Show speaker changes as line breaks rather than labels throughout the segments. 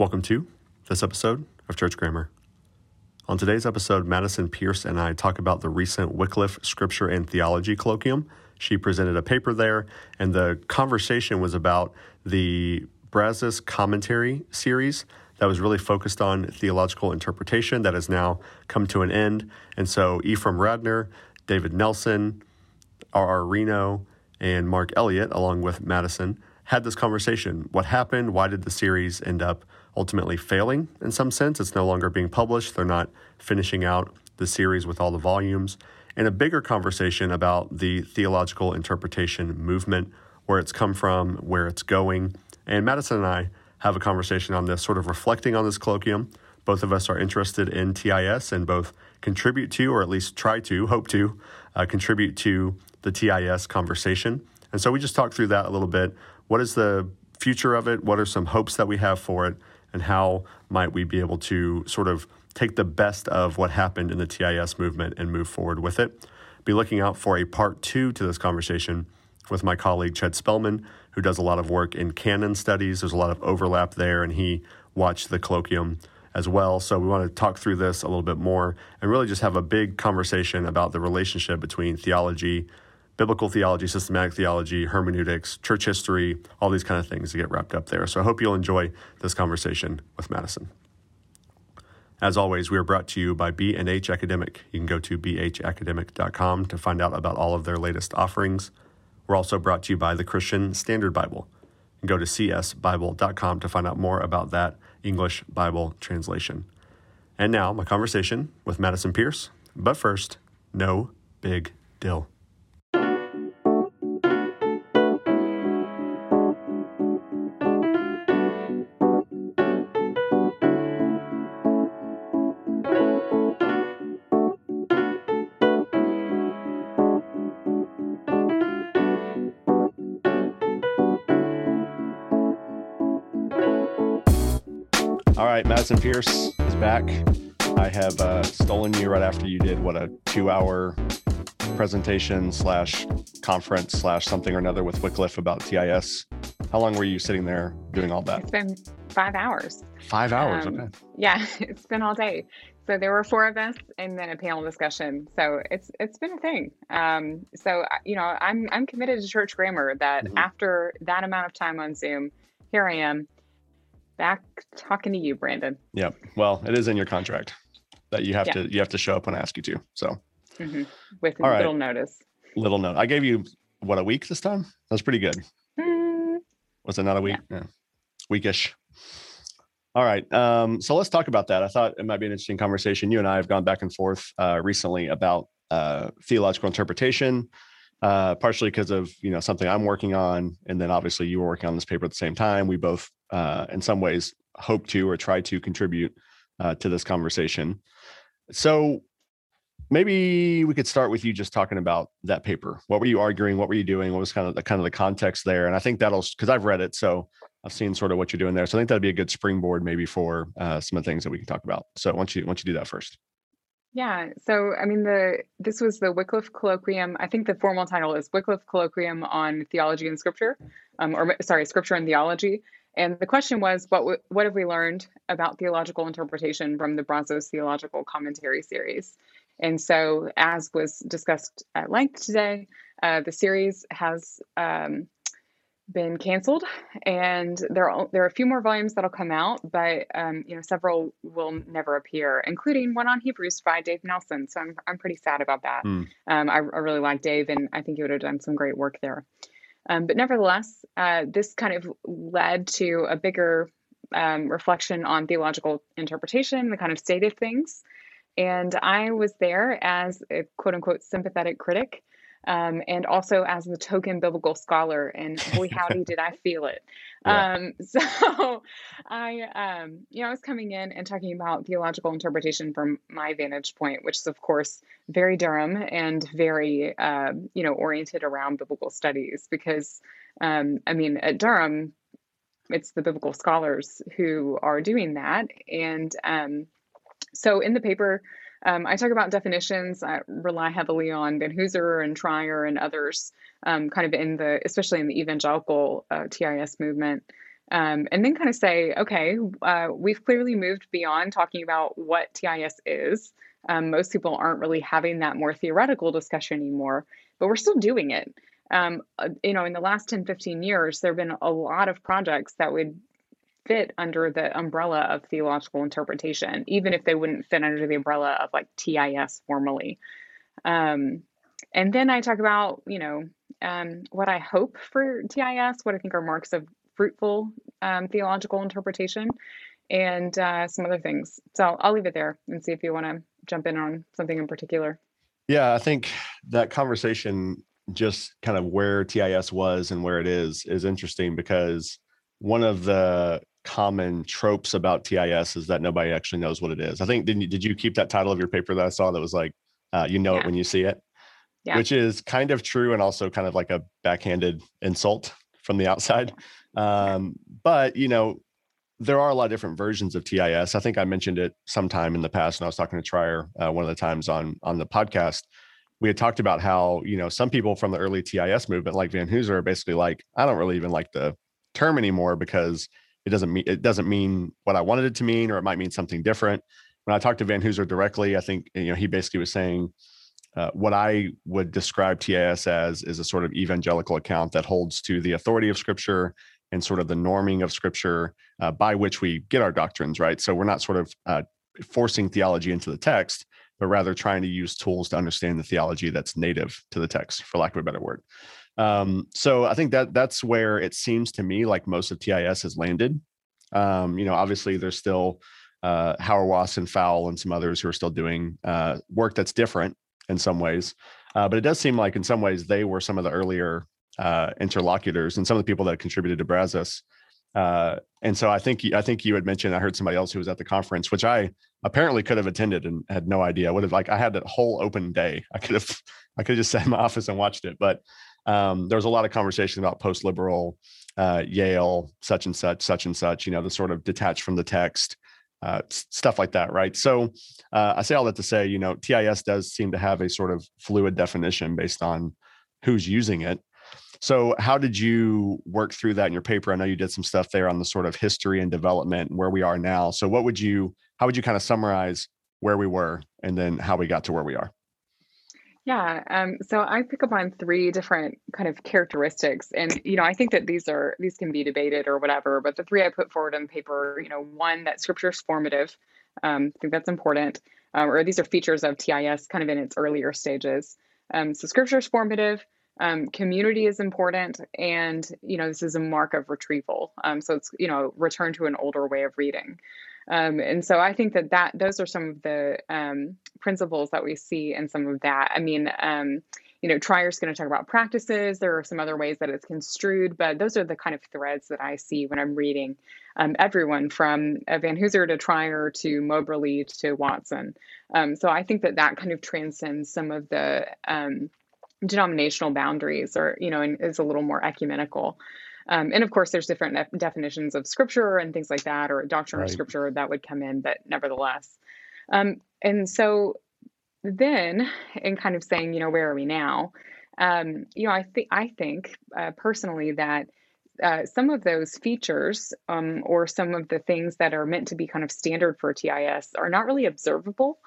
Welcome to this episode of Church Grammar. On today's episode, Madison Pierce and I talk about the recent Wycliffe Scripture and Theology Colloquium. She presented a paper there, and the conversation was about the Brazos Commentary series that was really focused on theological interpretation that has now come to an end. And so Ephraim Radner, David Nelson, R.R. Reno, and Mark Elliott, along with Madison, had this conversation. What happened? Why did the series end up ultimately failing in some sense? It's no longer being published. They're not finishing out the series with all the volumes. And a bigger conversation about the theological interpretation movement, where it's come from, where it's going. And Madison and I have a conversation on this, sort of reflecting on this colloquium. Both of us are interested in TIS and both contribute to, or at least try to, hope to, uh, contribute to the TIS conversation. And so we just talked through that a little bit. What is the future of it? What are some hopes that we have for it? And how might we be able to sort of take the best of what happened in the TIS movement and move forward with it? Be looking out for a part two to this conversation with my colleague Ched Spellman, who does a lot of work in canon studies. There's a lot of overlap there, and he watched the colloquium as well. So we want to talk through this a little bit more and really just have a big conversation about the relationship between theology, biblical theology, systematic theology, hermeneutics, church history, all these kind of things to get wrapped up there. So I hope you'll enjoy this conversation with Madison. As always, we are brought to you by B&H Academic. You can go to bhacademic.com to find out about all of their latest offerings. We're also brought to you by the Christian Standard Bible. Go to csbible.com to find out more about that English Bible translation. And now, my conversation with Madison Pierce. But first, no big deal. Right, Madison Pierce is back. I have uh, stolen you right after you did what a two-hour presentation slash conference slash something or another with Wycliffe about TIS. How long were you sitting there doing all that?
It's been five hours.
Five hours. Um, okay.
Yeah, it's been all day. So there were four of us, and then a panel discussion. So it's it's been a thing. Um, so you know, I'm I'm committed to church grammar. That mm-hmm. after that amount of time on Zoom, here I am back talking to you, Brandon.
Yeah. Well, it is in your contract that you have yeah. to you have to show up when I ask you to. So
mm-hmm. with All little right. notice.
Little note. I gave you what a week this time. That was pretty good. Mm. Was it not a week? Yeah. yeah. Weekish. All right. Um, so let's talk about that. I thought it might be an interesting conversation. You and I have gone back and forth uh, recently about uh, theological interpretation, uh, partially because of you know something I'm working on, and then obviously you were working on this paper at the same time. We both, uh, in some ways, hope to or try to contribute uh, to this conversation. So maybe we could start with you just talking about that paper. What were you arguing? What were you doing? What was kind of the kind of the context there? And I think that'll because I've read it, so I've seen sort of what you're doing there. So I think that'd be a good springboard maybe for uh, some of the things that we can talk about. So don't you don't you do that first?
Yeah. So, I mean, the this was the Wycliffe Colloquium. I think the formal title is Wycliffe Colloquium on Theology and Scripture, um, or sorry, Scripture and Theology. And the question was, what what have we learned about theological interpretation from the Brazos Theological Commentary series? And so, as was discussed at length today, uh, the series has um, been canceled, and there are there are a few more volumes that'll come out, but um, you know several will never appear, including one on Hebrews by Dave Nelson. So I'm I'm pretty sad about that. Mm. Um, I, I, really like Dave, and I think he would have done some great work there. Um, but nevertheless, uh, this kind of led to a bigger um, reflection on theological interpretation, the kind of state of things. And I was there as a quote unquote sympathetic critic um, and also as the token biblical scholar. And boy, howdy, did I feel it. Yeah. Um, so I, um, you know, I was coming in and talking about theological interpretation from my vantage point, which is, of course, very Durham and very, uh, you know, oriented around biblical studies. Because, um, I mean, at Durham, it's the biblical scholars who are doing that. And um, so in the paper, um, I talk about definitions. I rely heavily on Vanhoozer and Treier and others, um, kind of in the, especially in the evangelical uh, TIS movement. Um, and then kind of say, okay, uh, we've clearly moved beyond talking about what TIS is. Um, most people aren't really having that more theoretical discussion anymore, but we're still doing it. Um, uh, you know, in the last 10, 15 years, there have been a lot of projects that would fit under the umbrella of theological interpretation, even if they wouldn't fit under the umbrella of like TIS formally. Um, and then I talk about, you know, um, what I hope for TIS, what I think are marks of fruitful um, theological interpretation, and uh, some other things. So I'll, leave it there and see if you want to jump in on something in particular.
Yeah, I think that conversation, just kind of where TIS was and where it is, is interesting because one of the common tropes about TIS is that nobody actually knows what it is. I think did you, did you keep that title of your paper that I saw that was like uh, you know yeah. it when you see it, yeah. which is kind of true and also kind of like a backhanded insult from the outside. Um, but you know, there are a lot of different versions of TIS. I think I mentioned it sometime in the past, when I was talking to Treier uh, one of the times on on the podcast. We had talked about how you know some people from the early TIS movement, like Vanhoozer, are basically like, I don't really even like the term anymore because it doesn't mean it doesn't mean what I wanted it to mean, or it might mean something different. When I talked to Vanhoozer directly, I think you know he basically was saying uh, what I would describe TIS as is a sort of evangelical account that holds to the authority of Scripture and sort of the norming of Scripture uh, by which we get our doctrines, right? So we're not sort of uh, forcing theology into the text, but rather trying to use tools to understand the theology that's native to the text, for lack of a better word. Um, so I think that that's where it seems to me like most of TIS has landed. Um, you know, obviously there's still uh, Hauerwas and Fowl and some others who are still doing uh, work that's different in some ways. Uh, but it does seem like in some ways they were some of the earlier uh, interlocutors and some of the people that contributed to Brazos. Uh, and so I think I think you had mentioned I heard somebody else who was at the conference, which I apparently could have attended and had no idea. Would have like I had that whole open day. I could have I could have just sat in my office and watched it. But um, there was a lot of conversation about post liberal uh, Yale, such and such, such and such. You know, the sort of detached from the text uh, stuff like that, right? So uh, I say all that to say, you know, TIS does seem to have a sort of fluid definition based on who's using it. So how did you work through that in your paper? I know you did some stuff there on the sort of history and development and where we are now. So what would you, how would you kind of summarize where we were and then how we got to where we are?
Yeah, um, so I pick up on three different kind of characteristics, and you know, I think that these are these can be debated or whatever, but the three I put forward in the paper, you know, one that scripture is formative, um, I think that's important, um, or these are features of TIS kind of in its earlier stages. Um, so scripture is formative, um, community is important, and you know, this is a mark of retrieval. Um, so it's you know, return to an older way of reading. Um, and so I think that that those are some of the um, principles that we see in some of that. I mean, um, you know, Treier's going to talk about practices. There are some other ways that it's construed, but those are the kind of threads that I see when I'm reading um, everyone from uh, Vanhoozer to Trier to Moberly to Watson. Um, so I think that that kind of transcends some of the um, denominational boundaries, or you know, and is a little more ecumenical. Um, and of course, there's different definitions of scripture and things like that, or doctrine right. of scripture that would come in, but nevertheless. Um, and so then, in kind of saying, you know, where are we now? Um, you know, I think I think uh, personally that uh, some of those features um, or some of the things that are meant to be kind of standard for TIS are not really observable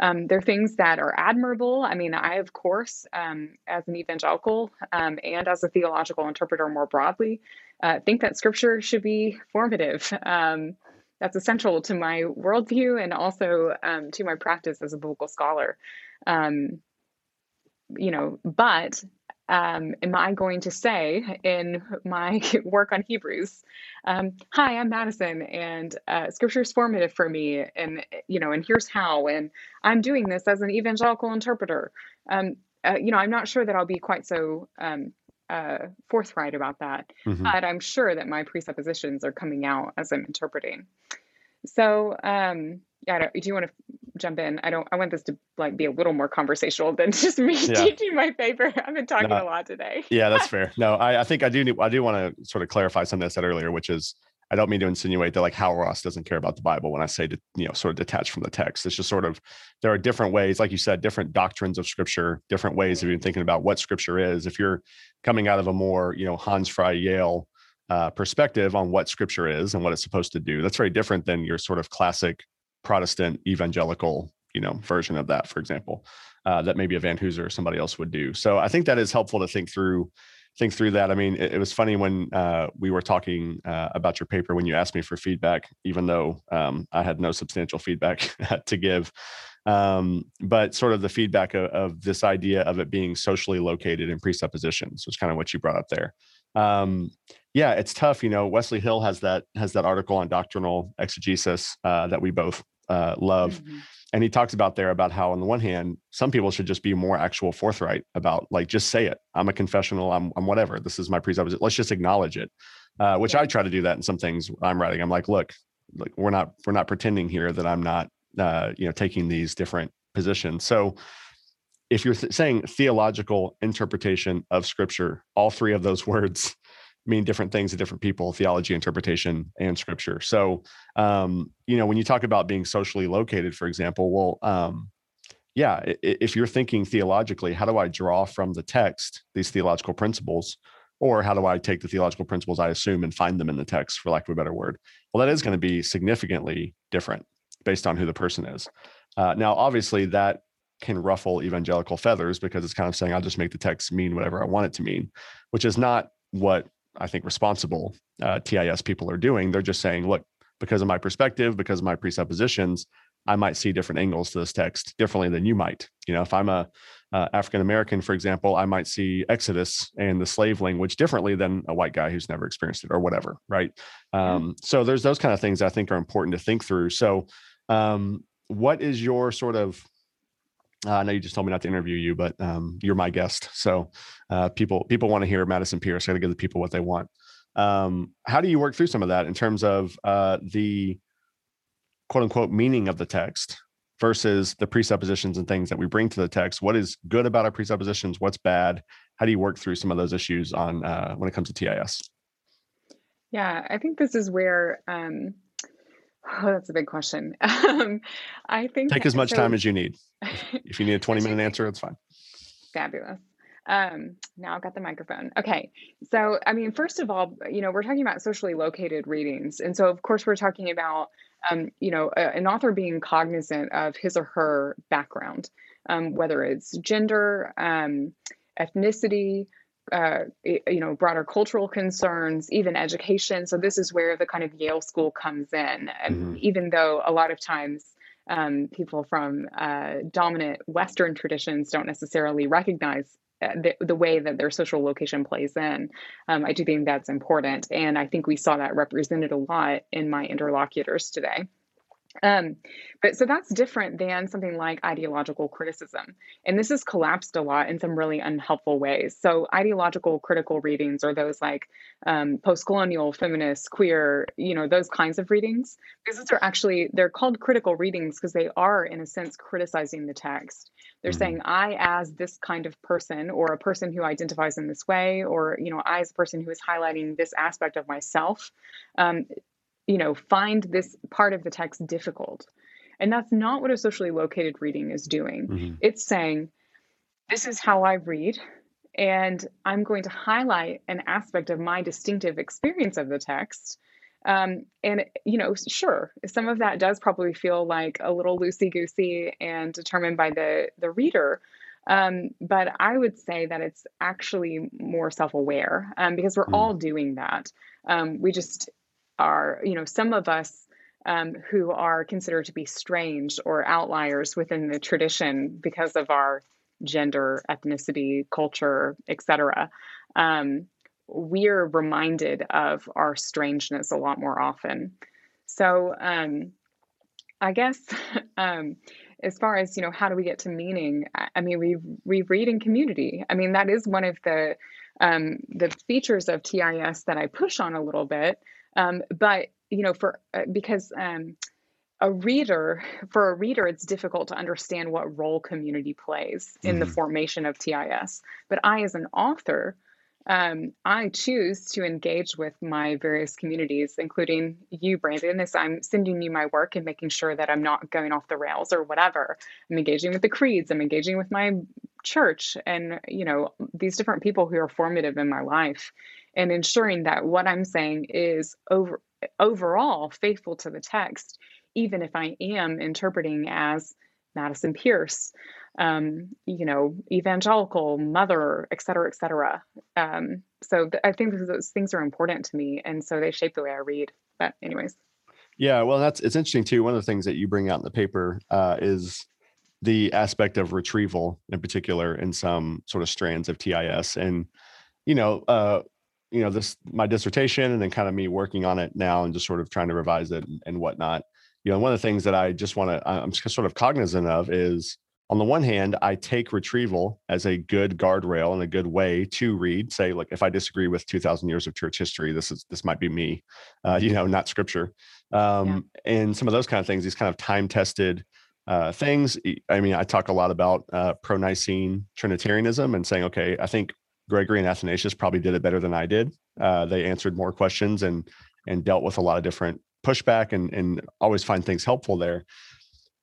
um, they're things that are admirable. I mean, I, of course, um, as an evangelical um, and as a theological interpreter more broadly, uh, think that scripture should be formative. Um, that's essential to my worldview and also um, to my practice as a biblical scholar. Um, you know, but um, am I going to say in my work on Hebrews, um, "Hi, I'm Madison, and uh, Scripture is formative for me, and you know, and here's how, and I'm doing this as an evangelical interpreter." Um, uh, you know, I'm not sure that I'll be quite so um, uh, forthright about that, mm-hmm. but I'm sure that my presuppositions are coming out as I'm interpreting. So, um, yeah, do you want to jump in? I don't. I want this to like be a little more conversational than just me yeah. teaching my paper. I've been talking no, a lot today.
yeah, that's fair. No, I, I think I do. Need, I do want to sort of clarify something I said earlier, which is I don't mean to insinuate that like Hauerwas doesn't care about the Bible when I say to, you know sort of detached from the text. It's just sort of there are different ways, like you said, different doctrines of Scripture, different ways of even thinking about what Scripture is. If you're coming out of a more you know Hans Frei Yale uh, perspective on what scripture is and what it's supposed to do. That's very different than your sort of classic Protestant evangelical, you know, version of that, for example, uh, that maybe a Vanhoozer or somebody else would do. So I think that is helpful to think through think through that. I mean, it, it was funny when uh, we were talking uh, about your paper when you asked me for feedback, even though um, I had no substantial feedback to give. Um, but sort of the feedback of, of, this idea of it being socially located in presuppositions was kind of what you brought up there. Um, yeah, it's tough. You know, Wesley Hill has that has that article on doctrinal exegesis uh, that we both uh, love. Mm-hmm and he talks about there about how on the one hand some people should just be more actual forthright about like just say it i'm a confessional i'm, I'm whatever this is my presupposition let's just acknowledge it uh, which yeah. i try to do that in some things i'm writing i'm like look like we're not we're not pretending here that i'm not uh, you know taking these different positions so if you're th- saying theological interpretation of scripture all three of those words mean different things to different people theology interpretation and scripture. So um, you know when you talk about being socially located for example well um, yeah if you're thinking theologically how do i draw from the text these theological principles? Or how do i take the theological principles i assume and find them in the text for lack of a better word? Well that is going to be significantly different based on who the person is. Uh, now obviously that can ruffle evangelical feathers because it's kind of saying i'll just make the text mean whatever i want it to mean which is not what I think responsible uh, TIS people are doing. They're just saying, look, because of my perspective, because of my presuppositions, I might see different angles to this text differently than you might. You know, if I'm a uh, African American, for example, I might see Exodus and the slave language differently than a white guy who's never experienced it or whatever, right? Um, so there's those kind of things I think are important to think through. So, um, what is your sort of uh, I know you just told me not to interview you, but um, you're my guest, so uh, people people want to hear Madison Pierce. I Got to give the people what they want. Um, how do you work through some of that in terms of uh, the quote unquote meaning of the text versus the presuppositions and things that we bring to the text? What is good about our presuppositions? What's bad? How do you work through some of those issues on uh, when it comes to TIS?
Yeah, I think this is where um, Oh, that's a big question. Um, I think
take as much so, time as you need. If you need a 20 minute answer, it's fine.
Fabulous. Um, now I've got the microphone. Okay. So, I mean, first of all, you know, we're talking about socially located readings. And so, of course, we're talking about, um, you know, a, an author being cognizant of his or her background, um, whether it's gender, um, ethnicity, uh, you know, broader cultural concerns, even education. So this is where the kind of Yale School comes in. And mm-hmm. even though a lot of times um, people from uh, dominant Western traditions don't necessarily recognize uh, the, the, way that their social location plays in. Um, I do think that's important. And I think we saw that represented a lot in my interlocutors today. Um, but so that's different than something like ideological criticism. And this has collapsed a lot in some really unhelpful ways. So, ideological critical readings are those like um, post colonial, feminist, queer, you know, those kinds of readings. Because those are actually, they're called critical readings because they are, in a sense, criticizing the text. They're mm-hmm. saying, I, as this kind of person, or a person who identifies in this way, or, you know, I, as a person who is highlighting this aspect of myself, um, you know, find this part of the text difficult. And that's not what a socially located reading is doing. Mm-hmm. It's saying, this is how I read, and I'm going to highlight an aspect of my distinctive experience of the text. Um, and, you know, sure, some of that does probably feel like a little loosey goosey and determined by the, the reader. Um, but I would say that it's actually more self aware um, because we're mm. all doing that. Um, we just are, you know, some of us um, who are considered to be strange or outliers within the tradition because of our gender, ethnicity, culture, etc. Um, we're reminded of our strangeness a lot more often. So, um, I guess um, as far as you know, how do we get to meaning? I mean, we we read in community. I mean, that is one of the um, the features of TIS that I push on a little bit. Um, but you know, for uh, because um, a reader, for a reader, it's difficult to understand what role community plays in mm-hmm. the formation of TIS. But I, as an author, um, I choose to engage with my various communities, including you, Brandon, as I'm sending you my work and making sure that I'm not going off the rails or whatever. I'm engaging with the creeds, I'm engaging with my church and, you know, these different people who are formative in my life. And ensuring that what I'm saying is over overall faithful to the text, even if I am interpreting as Madison Pierce, um, you know, evangelical, mother, et cetera, et cetera. Um, so th- I think those things are important to me, and so they shape the way I read. But anyways.
Yeah, well, that's it's interesting too. One of the things that you bring out in the paper uh, is the aspect of retrieval, in particular, in some sort of strands of TIS, and you know, uh, you know, this my dissertation, and then kind of me working on it now, and just sort of trying to revise it and, and whatnot. You know, one of the things that I just want to, I'm sort of cognizant of is on the one hand, I take retrieval as a good guardrail and a good way to read. Say, like, if I disagree with 2,000 years of church history, this is this might be me, uh, you know, not scripture, um, yeah. and some of those kind of things. These kind of time tested uh, things. I mean, I talk a lot about uh, pro-Nicene Trinitarianism and saying, okay, I think Gregory and Athanasius probably did it better than I did. Uh, they answered more questions and and dealt with a lot of different pushback and and always find things helpful there.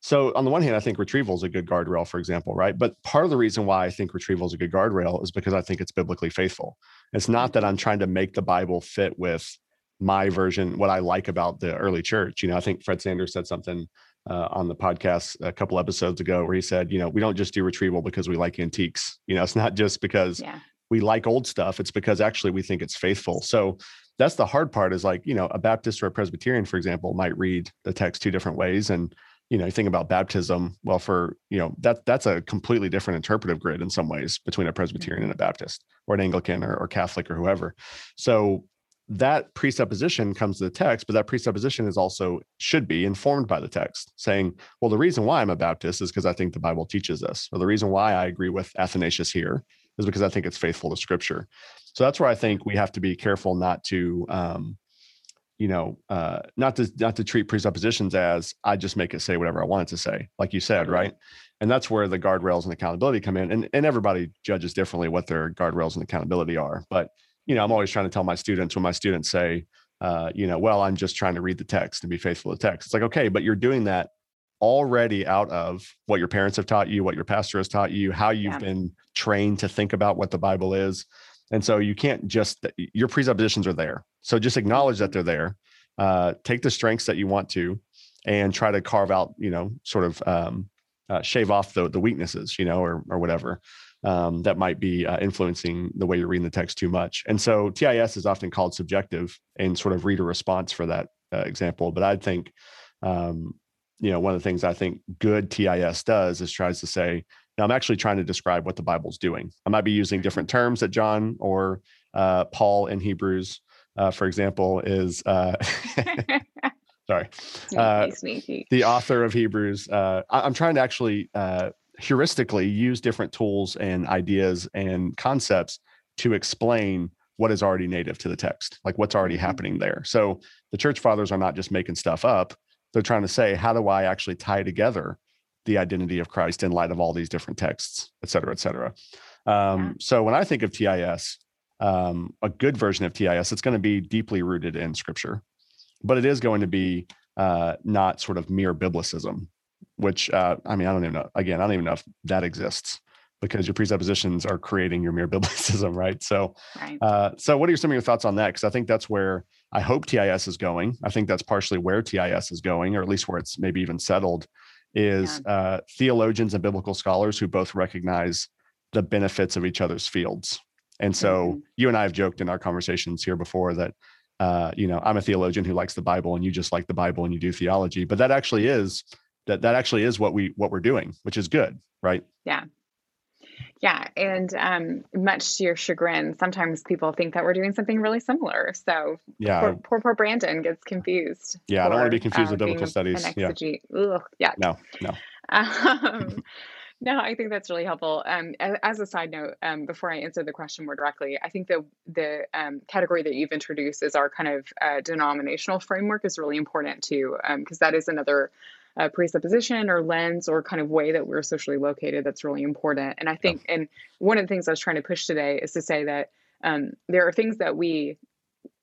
So on the one hand, I think retrieval is a good guardrail, for example, right? But part of the reason why I think retrieval is a good guardrail is because I think it's biblically faithful. It's not that I'm trying to make the Bible fit with my version, what I like about the early church. You know, I think Fred Sanders said something uh, on the podcast a couple episodes ago where he said, you know, we don't just do retrieval because we like antiques. You know, it's not just because yeah. We like old stuff. It's because actually we think it's faithful. So that's the hard part is like, you know, a Baptist or a Presbyterian, for example, might read the text two different ways. And you know, you think about baptism, well, for, you know, that that's a completely different interpretive grid in some ways between a Presbyterian and a Baptist or an Anglican or, or Catholic or whoever. So that presupposition comes to the text, but that presupposition is also should be informed by the text, saying, well, the reason why I'm a Baptist is because I think the Bible teaches this, or the reason why I agree with Athanasius here is because I think it's faithful to Scripture. So that's where I think we have to be careful not to um, you know, uh, not to not to treat presuppositions as I just make it say whatever I want it to say, like you said, right? And that's where the guardrails and accountability come in. And and everybody judges differently what their guardrails and accountability are. But you know, I'm always trying to tell my students when my students say, uh, you know, well, I'm just trying to read the text and be faithful to text. It's like, okay, but you're doing that already out of what your parents have taught you, what your pastor has taught you, how you've yeah. been trained to think about what the Bible is. And so you can't just your presuppositions are there. So just acknowledge that they're there. Uh, take the strengths that you want to, and try to carve out, you know, sort of um, uh, shave off the the weaknesses, you know, or or whatever um, that might be uh, influencing the way you're reading the text too much. And so TIS is often called subjective and sort of reader response for that uh, example. But I think, um, you know, one of the things I think good TIS does is tries to say, now I'm actually trying to describe what the Bible's doing. I might be using different terms that John or uh, Paul in Hebrews uh, for example, is uh, sorry, uh, the author of Hebrews. Uh, I, am trying to actually uh, heuristically use different tools and ideas and concepts to explain what is already native to the text, like what's already mm-hmm. happening there. So the church fathers are not just making stuff up; they're trying to say, how do I actually tie together the identity of Christ in light of all these different texts, et cetera, et cetera. Um, yeah. So when I think of TIS, um, a good version of TIS, it's going to be deeply rooted in scripture, but it is going to be uh, not sort of mere biblicism, which uh, I mean, I don't even know. Again, I don't even know if that exists because your presuppositions are creating your mere biblicism, right? So, right. Uh, so what are some of your thoughts on that? Because I think that's where I hope TIS is going. I think that's partially where TIS is going, or at least where it's maybe even settled. Is yeah. uh, theologians and biblical scholars who both recognize the benefits of each other's fields, and so mm-hmm. you and I have joked in our conversations here before that, uh, you know, I'm a theologian who likes the Bible and you just like the Bible and you do theology, but that actually is that that actually is what we what we're doing, which is good, right?
Yeah. Yeah, and um, much to your chagrin, sometimes people think that we're doing something really similar. So
yeah,
poor poor, poor Brandon gets confused.
Yeah, for, I don't want to be confused uh, with biblical studies.
Yeah. Ugh, yeah.
No, no.
Um, no, I think that's really helpful. Um, as a side note, um, before I answer the question more directly, I think the the um, category that you've introduced as our kind of uh, denominational framework is really important too, because um, that is another uh, presupposition or lens or kind of way that we're socially located that's really important. And I think, yeah. and one of the things I was trying to push today is to say that um, there are things that we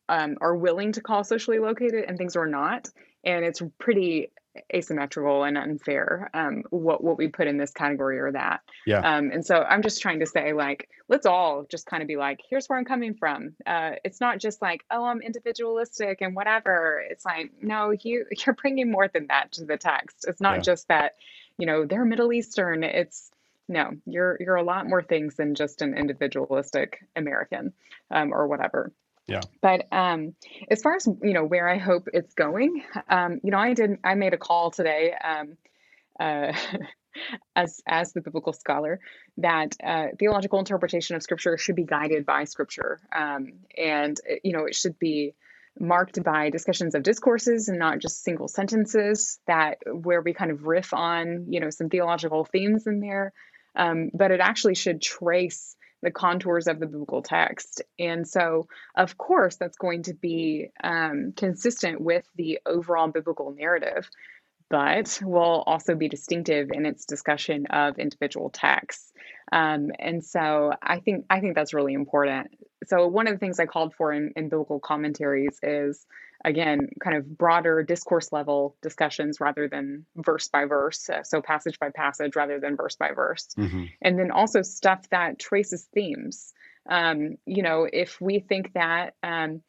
um, are willing to call socially located and things we're not and it's pretty asymmetrical and unfair um, what what we put in this category or that.
Yeah.
Um, and so I'm just trying to say like let's all just kind of be like here's where I'm coming from. Uh, it's not just like oh I'm individualistic and whatever. It's like no you you're bringing more than that to the text. It's not
Yeah.
just that you know they're Middle Eastern. It's no you're you're a lot more things than just an individualistic American um, or whatever.
Yeah.
But um, as far as you know, where I hope it's going, um, you know, I did. I made a call today, um, uh, as as the biblical scholar, that uh, theological interpretation of Scripture should be guided by Scripture, um, and uh, you know, it should be marked by discussions of discourses and not just single sentences that where we kind of riff on you know some theological themes in there, um, but it actually should trace the contours of the biblical text. And so, of course, that's going to be um, consistent with the overall biblical narrative, but will also be distinctive in its discussion of individual texts. Um, and so, I think I think that's really important. So, one of the things I called for in, in biblical commentaries is again kind of broader discourse level discussions rather than verse by verse uh, so passage by passage rather than verse by verse
hmm
and then also stuff that traces themes. Um, you know, if we think that, um,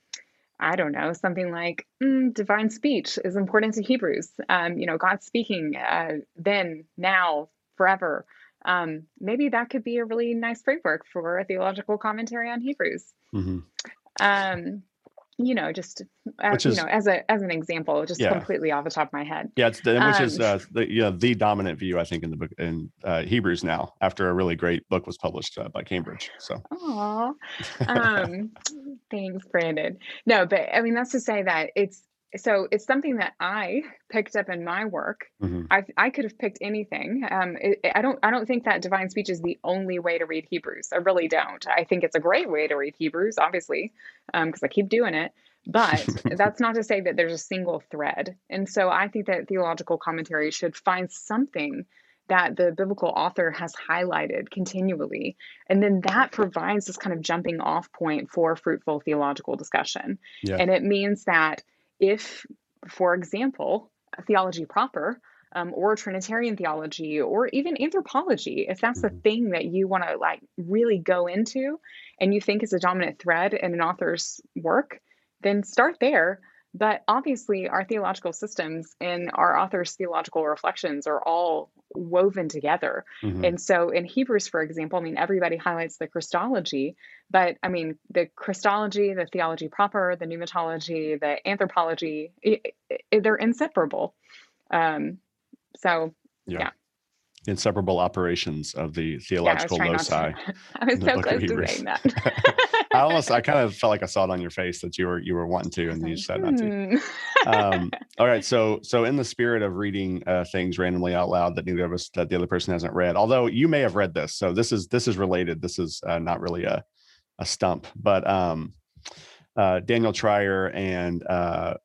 I don't know, something like mm, divine speech is important to Hebrews, um, you know, God speaking uh, then, now, forever. Um, maybe that could be a really nice framework for a theological commentary on Hebrews.
hmm
Um, you know, just uh,
Which
you know, as a as an example, just
Yeah.
completely off the top of my head.
Yeah, it's the, which is
Um,
uh, the you know the dominant view I think in the book in uh, Hebrews now after a really great book was published uh, by Cambridge. So
um thanks brandon no but i mean that's to say that it's so it's something that i picked up in my work.
Mhm.
i i could have picked anything. Um it, i don't i don't think that divine speech is the only way to read hebrews. I really don't. I think it's a great way to read hebrews obviously um because i keep doing it. But that's not to say that there's a single thread. And so i think that theological commentary should find something that the biblical author has highlighted continually. And then that provides this kind of jumping off point for fruitful theological discussion.
Yeah.
And it means that if, for example, theology proper, um, or Trinitarian theology, or even anthropology, if that's the
Mhm.
thing that you want to like really go into and you think is a dominant thread in an author's work, then start there. But obviously, our theological systems and our author's theological reflections are all woven together.
Mhm.
And so in Hebrews, for example, I mean, everybody highlights the Christology, but I mean, the Christology, the theology proper, the pneumatology, the anthropology, i i they're inseparable. Um, so yeah.
Inseparable operations of the
yeah, I
theological loci.
I was so close to saying that.
I almost, I kind of felt like I saw it on your face that you were you were wanting to, and you said not to.
Hmm.
um, all right so so in the spirit of reading uh, things randomly out loud that neither of us that the other person hasn't read although you may have read this so this is this is related this is uh, not really a a stump but um uh, daniel treier and uh,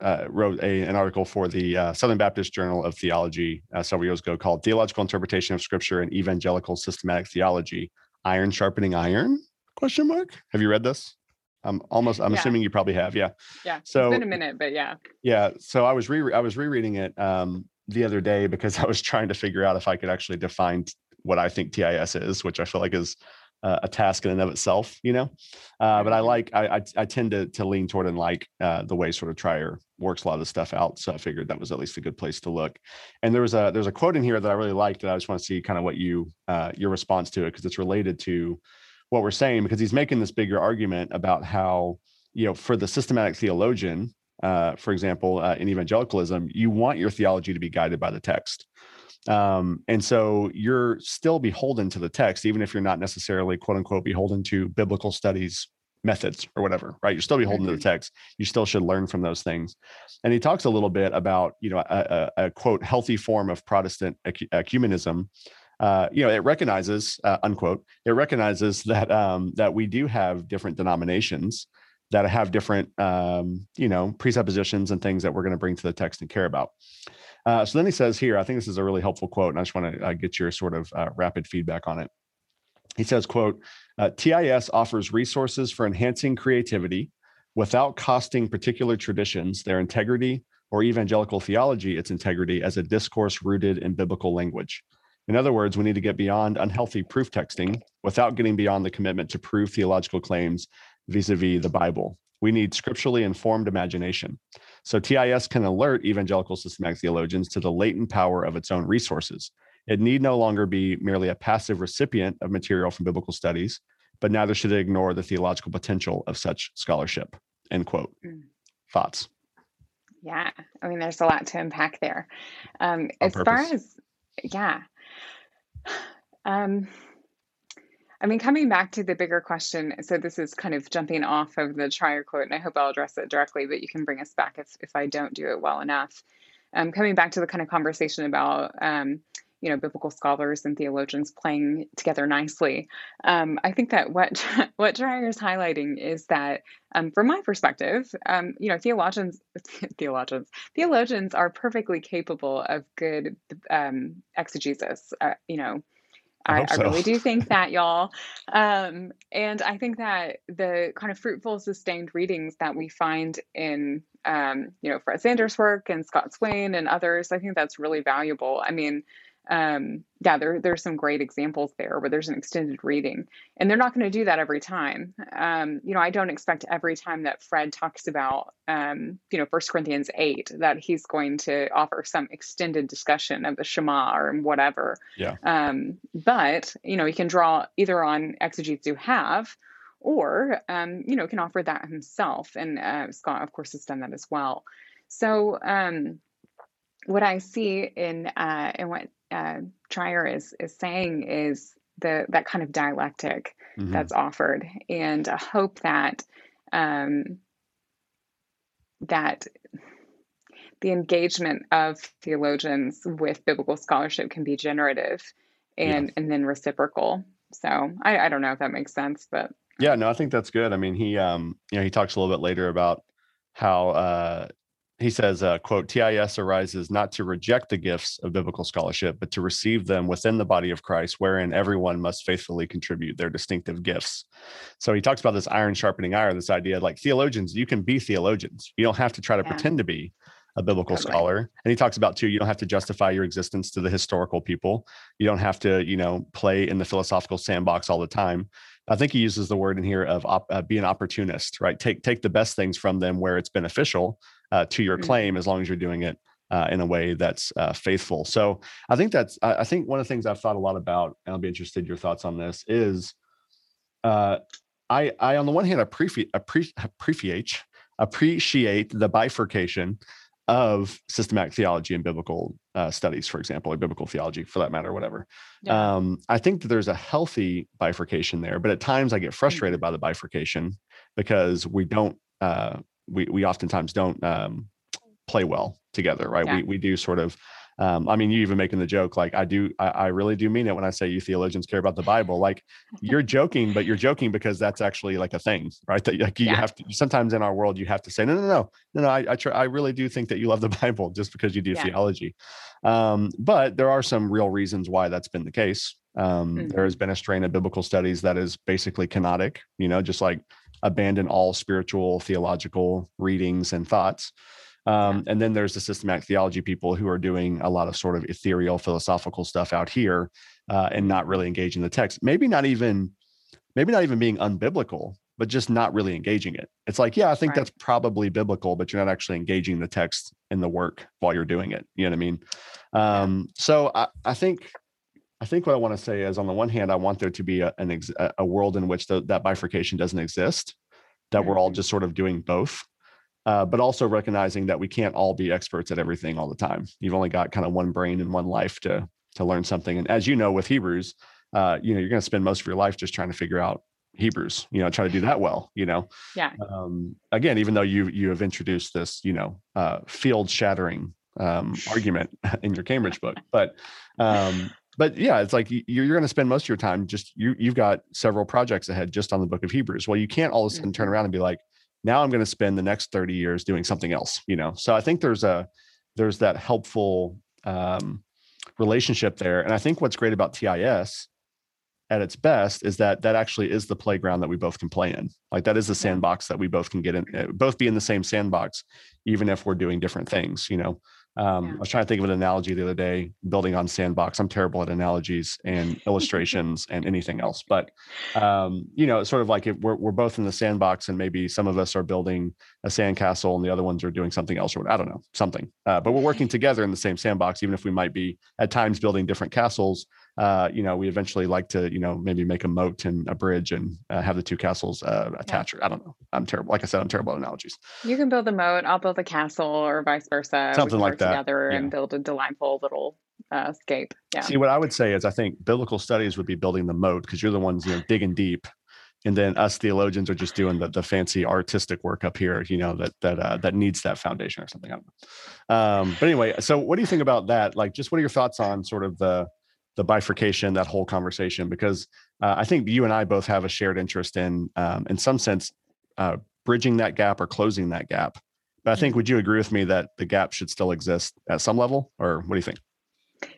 uh, wrote a, an article for the uh, southern baptist journal of theology uh, several years ago called theological interpretation of scripture and evangelical systematic theology iron sharpening iron question mark have you read this i'm almost i'm
Yeah.
assuming you probably have yeah
yeah,
So-
it's been a minute, but yeah.
yeah, so I was re I was rereading it um, the other day because I was trying to figure out if I could actually define what I think TIS is, which I feel like is a task in and of itself, you know. Uh, but I
Mhm.
like I, I I tend to to lean toward and like uh, the way sort of Treier works a lot of the stuff out. So I figured that was at least a good place to look. And there was a there's a quote in here that I really liked that I just want to see kind of what you uh, your response to it because it's related to what we're saying because he's making this bigger argument about how you know for the systematic theologian uh, for example, uh, in evangelicalism, you want your theology to be guided by the text. Um, and so you're still beholden to the text, even if you're not necessarily quote unquote beholden to biblical studies methods or whatever, right? You're still beholden to the text. You still should learn from those things. And he talks a little bit about, you know, a, a, a quote, healthy form of Protestant ecu- ecumenism. Uh, you know, it recognizes, uh, unquote, it recognizes that um, that we do have different denominations that have different um, you know presuppositions and things that we're going to bring to the text and care about uh, so then he says here i think this is a really helpful quote and i just want to uh, get your sort of uh, rapid feedback on it he says quote uh, tis offers resources for enhancing creativity without costing particular traditions their integrity or evangelical theology its integrity as a discourse rooted in biblical language. In other words, we need to get beyond unhealthy proof texting without getting beyond the commitment to prove theological claims vis a vis the Bible. We need scripturally informed imagination. So TIS can alert evangelical systematic theologians to the latent power of its own resources. It need no longer be merely a passive recipient of material from biblical studies, but neither should it ignore the theological potential of such scholarship. End quote. Mm. Thoughts?
Yeah, I mean, there's a lot to unpack there. Um, as purpose. far as, yeah. Um, I mean, coming back to the bigger question, so this is kind of jumping off of the Treier quote, and I hope I'll address it directly, but you can bring us back if, if I don't do it well enough. Um, coming back to the kind of conversation about, um, you know, biblical scholars and theologians playing together nicely, um, I think that what what Treier is highlighting is that, um, from my perspective, um, you know, theologians, theologians, theologians are perfectly capable of good um, exegesis. Uh, you know I, I, really do think that, y'all. Um, and I think that the kind of fruitful, sustained readings that we find in, um, you know, Fred Sanders' work and Scott Swain and others, I think that's really valuable. I mean, um, yeah, there there's some great examples there where there's an extended reading, and they're not going to do that every time. Um, you know, I don't expect every time that Fred talks about, um, you know, First Corinthians eight that he's going to offer some extended discussion of the Shema or whatever.
Yeah.
Um, but you know, he can draw either on exegetes who have, or um, you know, can offer that himself, and uh, Scott, of course, has done that as well. So. Um, what I see in uh, in what uh, Treier is is saying is the that kind of dialectic mm-hmm. that's offered, and a hope that um, that the engagement of theologians with biblical scholarship can be generative and yeah. and then reciprocal. So I, I don't know if that makes sense, but
yeah, no, I think that's good. I mean, he um, you know, he talks a little bit later about how uh he says, uh, quote, TIS arises not to reject the gifts of biblical scholarship, but to receive them within the body of Christ, wherein everyone must faithfully contribute their distinctive gifts. So he talks about this iron sharpening iron, this idea like theologians, you can be theologians. You don't have to try to yeah. pretend to be a biblical totally. scholar. And he talks about too, you don't have to justify your existence to the historical people. You don't have to, you know, play in the philosophical sandbox all the time. I think he uses the word in here of op, uh, be an opportunist, right? Take take the best things from them where it's beneficial uh, to your mm-hmm. claim, as long as you're doing it uh, in a way that's uh, faithful. So I think that's I, think one of the things I've thought a lot about, and I'll be interested in your thoughts on this is, uh, I I on the one hand appreciate appreciate appreciate the bifurcation of systematic theology and biblical uh, studies, for example, or biblical theology for that matter, whatever. Yeah. Um, I think that there's a healthy bifurcation there, but at times I get frustrated mm-hmm. by the bifurcation because we don't, uh, we, we oftentimes don't um, play well together, right? Yeah. We, we do sort of um, I mean, you even making the joke, like I do, I, I, really do mean it when I say you theologians care about the Bible. Like you're joking, but you're joking because that's actually like a thing, right? That like you yeah. have to. Sometimes in our world, you have to say, no, no, no, no, no. I, I, try, I really do think that you love the Bible just because you do yeah. theology. Um, but there are some real reasons why that's been the case. Um, mm-hmm. There has been a strain of biblical studies that is basically kenotic, you know, just like abandon all spiritual theological readings and thoughts. Um, and then there's the systematic theology people who are doing a lot of sort of ethereal philosophical stuff out here uh, and not really engaging the text. Maybe not even, maybe not even being unbiblical, but just not really engaging it. It's like, yeah, I think right. that's probably biblical, but you're not actually engaging the text in the work while you're doing it. You know what I mean? Um, so I, I think I think what I want to say is, on the one hand, I want there to be a, an ex, a world in which the, that bifurcation doesn't exist, that we're all mm-hmm. just sort of doing both uh, but also recognizing that we can't all be experts at everything all the time. You've only got kind of one brain and one life to to learn something. And as you know, with Hebrews, uh, you know, you're going to spend most of your life just trying to figure out Hebrews. You know, try to do that well. You know,
yeah.
Um, again, even though you you have introduced this, you know, uh, field shattering um, argument in your Cambridge book, but um, but yeah, it's like you're, you're going to spend most of your time just you you've got several projects ahead just on the book of Hebrews. Well, you can't all of a sudden turn mm-hmm. around and be like, now i'm going to spend the next 30 years doing something else you know so i think there's a there's that helpful um, relationship there and i think what's great about tis at its best is that that actually is the playground that we both can play in. Like that is the sandbox that we both can get in, uh, both be in the same sandbox, even if we're doing different things. You know, um, yeah. I was trying to think of an analogy the other day, building on sandbox. I'm terrible at analogies and illustrations and anything else, but um, you know, it's sort of like if we're we're both in the sandbox, and maybe some of us are building a sandcastle, and the other ones are doing something else, or what, I don't know, something. Uh, but we're working together in the same sandbox, even if we might be at times building different castles uh, you know, we eventually like to, you know, maybe make a moat and a bridge and uh, have the two castles uh, attached. Yeah. I don't know. I'm terrible. Like I said, I'm terrible at analogies.
You can build a moat. I'll build a castle, or vice versa.
Something like that.
Together
yeah.
and build a delightful little uh, scape. Yeah.
See, what I would say is, I think biblical studies would be building the moat because you're the ones, you know, digging deep and then us theologians are just doing the, the fancy artistic work up here you know that that uh, that needs that foundation or something i don't know um, but anyway so what do you think about that like just what are your thoughts on sort of the the bifurcation, that whole conversation, because uh, I think you and I both have a shared interest in, um, in some sense, uh, bridging that gap or closing that gap. But I think, mm-hmm. would you agree with me that the gap should still exist at some level, or what do you think?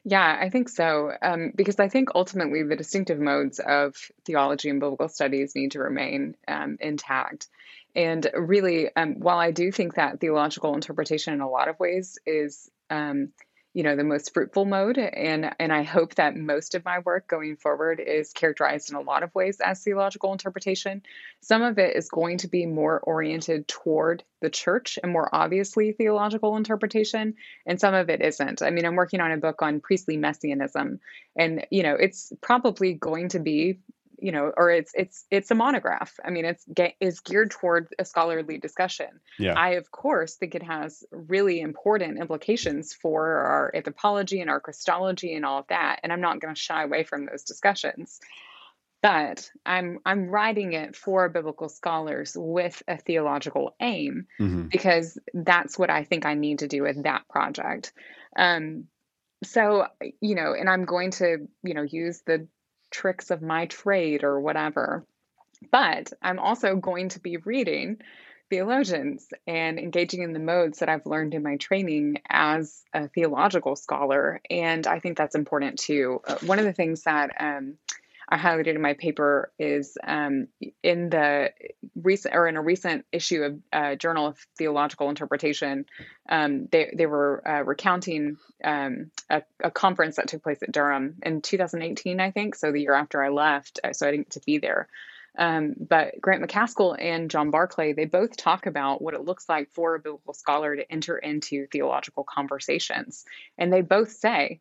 Yeah, I think so. Um, because I think ultimately the distinctive modes of theology and biblical studies need to remain um, intact. And really, um, while I do think that theological interpretation in a lot of ways is um, you know the most fruitful mode and and i hope that most of my work going forward is characterized in a lot of ways as theological interpretation. Some of it is going to be more oriented toward the church and more obviously theological interpretation and some of it isn't. I mean i'm working on a book on priestly messianism and you know it's probably going to be you know, or it's it's it's a monograph. I mean, it's ge- is geared toward a scholarly discussion.
Yeah.
I of course think it has really important implications for our anthropology and our Christology and all of that, and I'm not going to shy away from those discussions. But I'm I'm writing it for biblical scholars with a theological aim mm-hmm. because that's what I think I need to do with that project. Um, so you know, and I'm going to you know use the tricks of my trade or whatever. But I'm also going to be reading theologians and engaging in the modes that I've learned in my training as a theological scholar. And I think that's important too. Uh, one of the things that um, I highlighted in my paper is um, in the recent or in a recent issue of uh, Journal of Theological Interpretation, um, they they were uh, recounting um, a, a, conference that took place at Durham in 2018, I think, so the year after I left, uh, so I didn't get to be there. Um, but Grant Macaskill and John Barclay, they both talk about what it looks like for a biblical scholar to enter into theological conversations. And they both say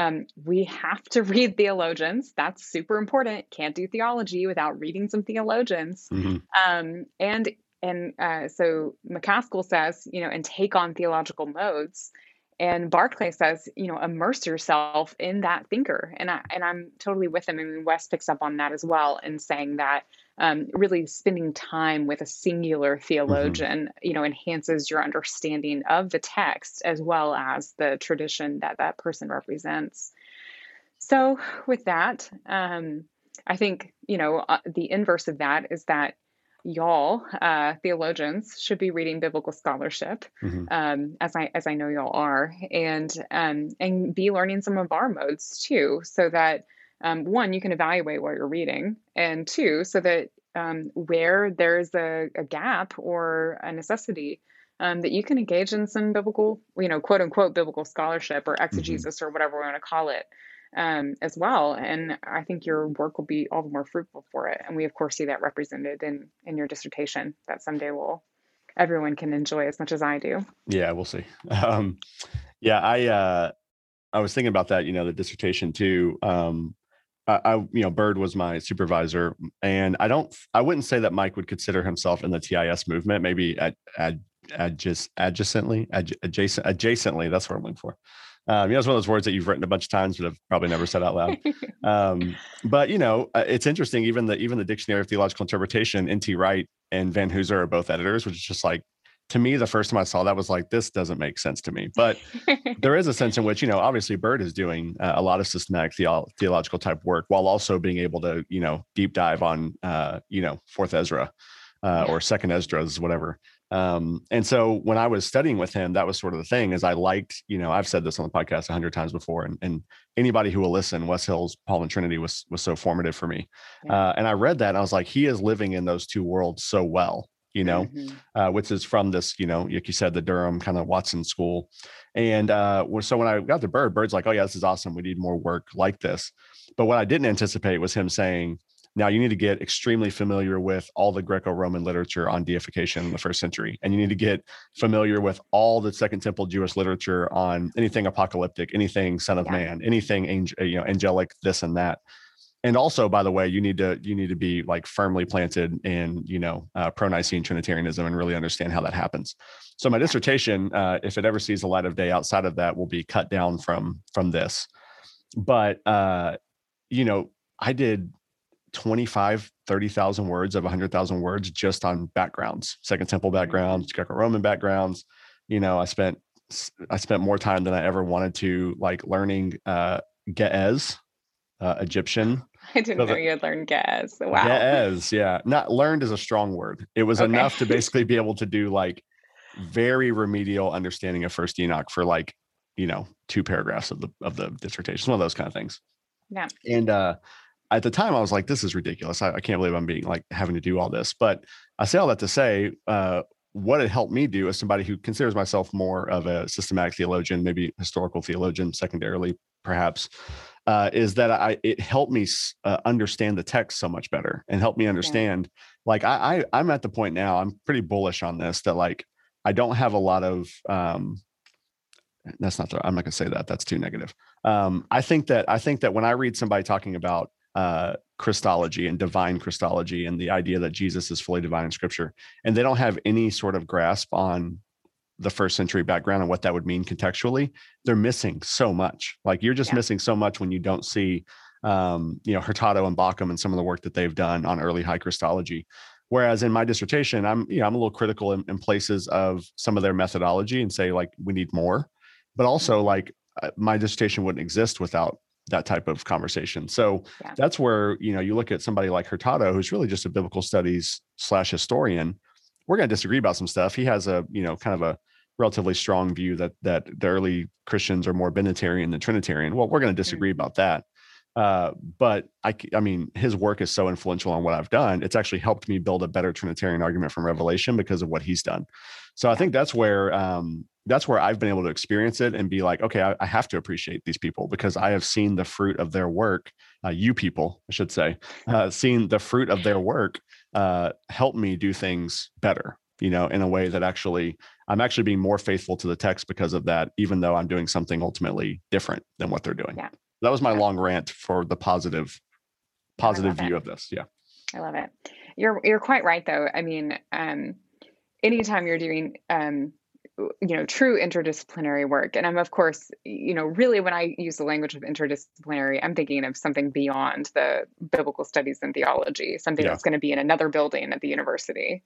um, we have to read theologians. That's super important. Can't do theology without reading some theologians. Mm-hmm. Um, and and uh, so Macaskill says, you know, and take on theological modes. And Barclay says, you know, immerse yourself in that thinker. And I and I'm totally with him. I mean, Wes picks up on that as well in saying that um, really spending time with a singular theologian, mm-hmm. you know, enhances your understanding of the text as well as the tradition that that person represents. So, with that, um, I think you know uh, the inverse of that is that y'all uh, theologians should be reading biblical scholarship mm-hmm. um, as i as i know y'all are and um, and be learning some of our modes too so that um, one you can evaluate what you're reading and two so that um, where there's a, a, gap or a necessity um, that you can engage in some biblical you know quote unquote biblical scholarship or mm-hmm. exegesis mm-hmm. or whatever we want to call it um, as well. And I think your work will be all the more fruitful for it. And we, of course, see that represented in in your dissertation that someday will everyone can enjoy as much as I do.
Yeah, we'll see. Um, yeah, I uh, I was thinking about that. You know, the dissertation too. Um, I, I, you know, Bird was my supervisor, and I don't, I wouldn't say that Mike would consider himself in the TIS movement. Maybe at, at, just adjacently, adjacent, adjacently. That's what I'm looking for. Um, you know, it's one of those words that you've written a bunch of times, but have probably never said out loud. um, but you know, uh, it's interesting. Even the even the Dictionary of Theological Interpretation, N.T. Wright and Vanhoozer are both editors, which is just like to me, the first time I saw that was like, this doesn't make sense to me. But there is a sense in which, you know, obviously Bird is doing uh, a lot of systematic theo- theological type work while also being able to, you know, deep dive on, uh, you know, fourth Ezra uh, or second Esdras, whatever. Um, and so when I was studying with him, that was sort of the thing is I liked, you know, I've said this on the podcast a hundred times before, and, and anybody who will listen, Wes Hill's Paul and Trinity was was so formative for me. Yeah. Uh, and I read that and I was like, he is living in those two worlds so well, you know, mm-hmm. uh, which is from this, you know, like you said, the Durham kind of Watson school. And uh, so when I got to Bird, Bird's like, oh yeah, this is awesome. We need more work like this. But what I didn't anticipate was him saying, now you need to get extremely familiar with all the Greco-Roman literature on deification in the first century, and you need to get familiar with all the Second Temple Jewish literature on anything apocalyptic, anything Son of yeah. Man, anything angel, you know, angelic, this and that. And also, by the way, you need to you need to be like firmly planted in you know uh, pro-Nicene Trinitarianism and really understand how that happens. So my dissertation, uh, if it ever sees the light of day outside of that, will be cut down from from this. But uh, you know, I did 25 30,000 words of 100,000 words just on backgrounds second temple backgrounds greco-roman backgrounds you know i spent i spent more time than i ever wanted to like learning uh ge'ez uh, egyptian
i didn't know you had learned ge'ez wow
ge'ez yeah not learned is a strong word it was okay. enough to basically be able to do like very remedial understanding of first enoch for like you know two paragraphs of the of the dissertation one of those kind of things
yeah
and uh at the time I was like, this is ridiculous. I, I, can't believe I'm being like having to do all this. But I say all that to say, uh, what it helped me do as somebody who considers myself more of a systematic theologian, maybe historical theologian, secondarily, perhaps, uh, is that I it helped me uh, understand the text so much better and help me understand. Yeah. Like I, I I'm at the point now. I'm pretty bullish on this. That like I don't have a lot of um, that's not the, i'm not going to say that that's too negative um, i think that i think that when i read somebody talking about uh, Christology and divine Christology and the idea that Jesus is fully divine in scripture. And they don't have any sort of grasp on the first century background and what that would mean contextually. They're missing so much. Like you're just yeah. missing so much when you don't see, um, you know, Hurtado and Bauckham and some of the work that they've done on early high Christology. Whereas in my dissertation, I'm, you know, I'm a little critical in, in places of some of their methodology and say like we need more, but also like uh, my dissertation wouldn't exist without that type of conversation. So yeah. that's where, you know, you look at somebody like Hurtado, who's really just a biblical studies slash historian. We're going to disagree about some stuff. He has a, you know, kind of a relatively strong view that that the early Christians are more Binitarian than Trinitarian. Well, we're going to disagree mm-hmm. about that. Uh, but I, I mean, his work is so influential on what I've done. It's actually helped me build a better Trinitarian argument from Revelation because of what he's done. So I think that's where um, that's where I've been able to experience it and be like, okay, I, I, have to appreciate these people because I have seen the fruit of their work. Uh, you people, I should say, uh, seen the fruit of their work uh, help me do things better. You know, in a way that actually I'm actually being more faithful to the text because of that, even though I'm doing something ultimately different than what they're doing. Yeah. That was my yeah. long rant for the positive, positive view it. of this. Yeah.
I love it. You're you're quite right though. I mean, um, anytime you're doing um, you know true interdisciplinary work and i'm of course you know really when i use the language of interdisciplinary i'm thinking of something beyond the biblical studies and theology something yeah. that's going to be in another building at the university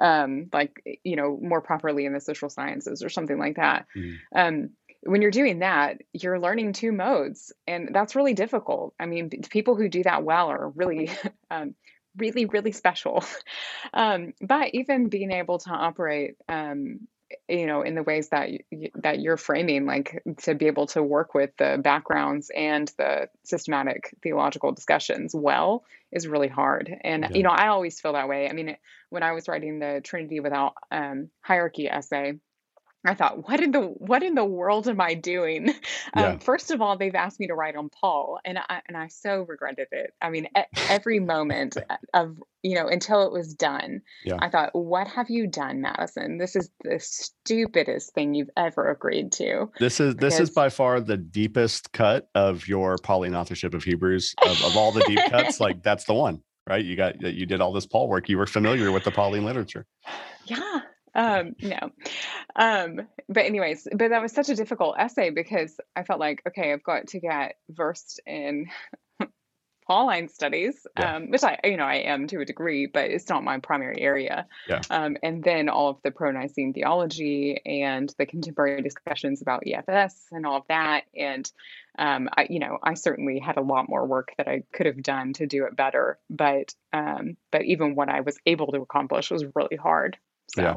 um, like you know more properly in the social sciences or something like that mm. um, when you're doing that you're learning two modes and that's really difficult i mean people who do that well are really um, really really special um, but even being able to operate um, you know in the ways that you, that you're framing like to be able to work with the backgrounds and the systematic theological discussions well is really hard and yeah. you know i always feel that way i mean when i was writing the trinity without um, hierarchy essay I thought, what in the what in the world am I doing? Um, yeah. Um, first of all, they've asked me to write on Paul, and I and I so regretted it. I mean, every moment of you know until it was done, yeah. I thought, what have you done, Madison? This is the stupidest thing you've ever agreed to.
This is this is by far the deepest cut of your Pauline authorship of Hebrews of, of all the deep cuts. Like that's the one, right? You got you did all this Paul work. You were familiar with the Pauline literature.
Yeah, um no um but anyways but that was such a difficult essay because i felt like okay i've got to get versed in pauline studies yeah. um which i you know i am to a degree but it's not my primary area yeah. um and then all of the pro-nicene theology and the contemporary discussions about efs and all of that and um, I, you know, I certainly had a lot more work that I could have done to do it better, but um, but even what I was able to accomplish was really hard. So.
Yeah.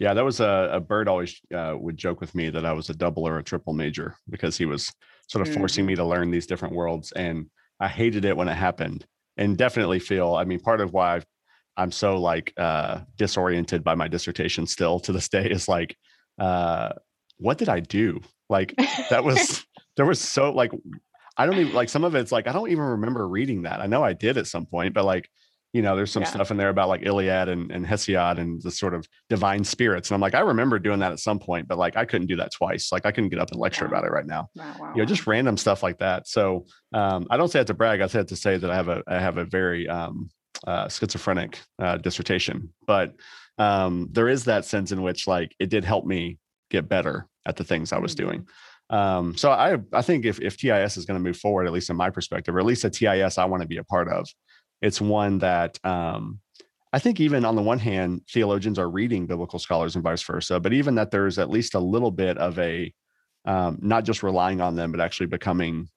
Yeah, that was a, a bird always uh, would joke with me that I was a double or a triple major because he was sort of forcing me to learn these different worlds. And I hated it when it happened and definitely feel, I mean, part of why I've, I'm so like uh, disoriented by my dissertation still to this day is like, uh, what did I do? Like that was, there was so like, I don't even like some of it's like, I don't even remember reading that. I know I did at some point, but like you know, there's some yeah. stuff in there about like Iliad and, and Hesiod and the sort of divine spirits. And I'm like, I remember doing that at some point, but like I couldn't do that twice. Like I couldn't get up and lecture wow. about it right now. Wow, wow, you know, just random stuff like that. So um, I don't say it to brag. I say it to say that I have a I have a very um, uh, schizophrenic uh, dissertation, but um, there is that sense in which like it did help me get better at the things I was mm-hmm. doing. Um, so I I think if if TIS is going to move forward, at least in my perspective, or at least a TIS I want to be a part of, it's one that um, I think even on the one hand, theologians are reading biblical scholars and vice versa, but even that there's at least a little bit of a um, not just relying on them, but actually becoming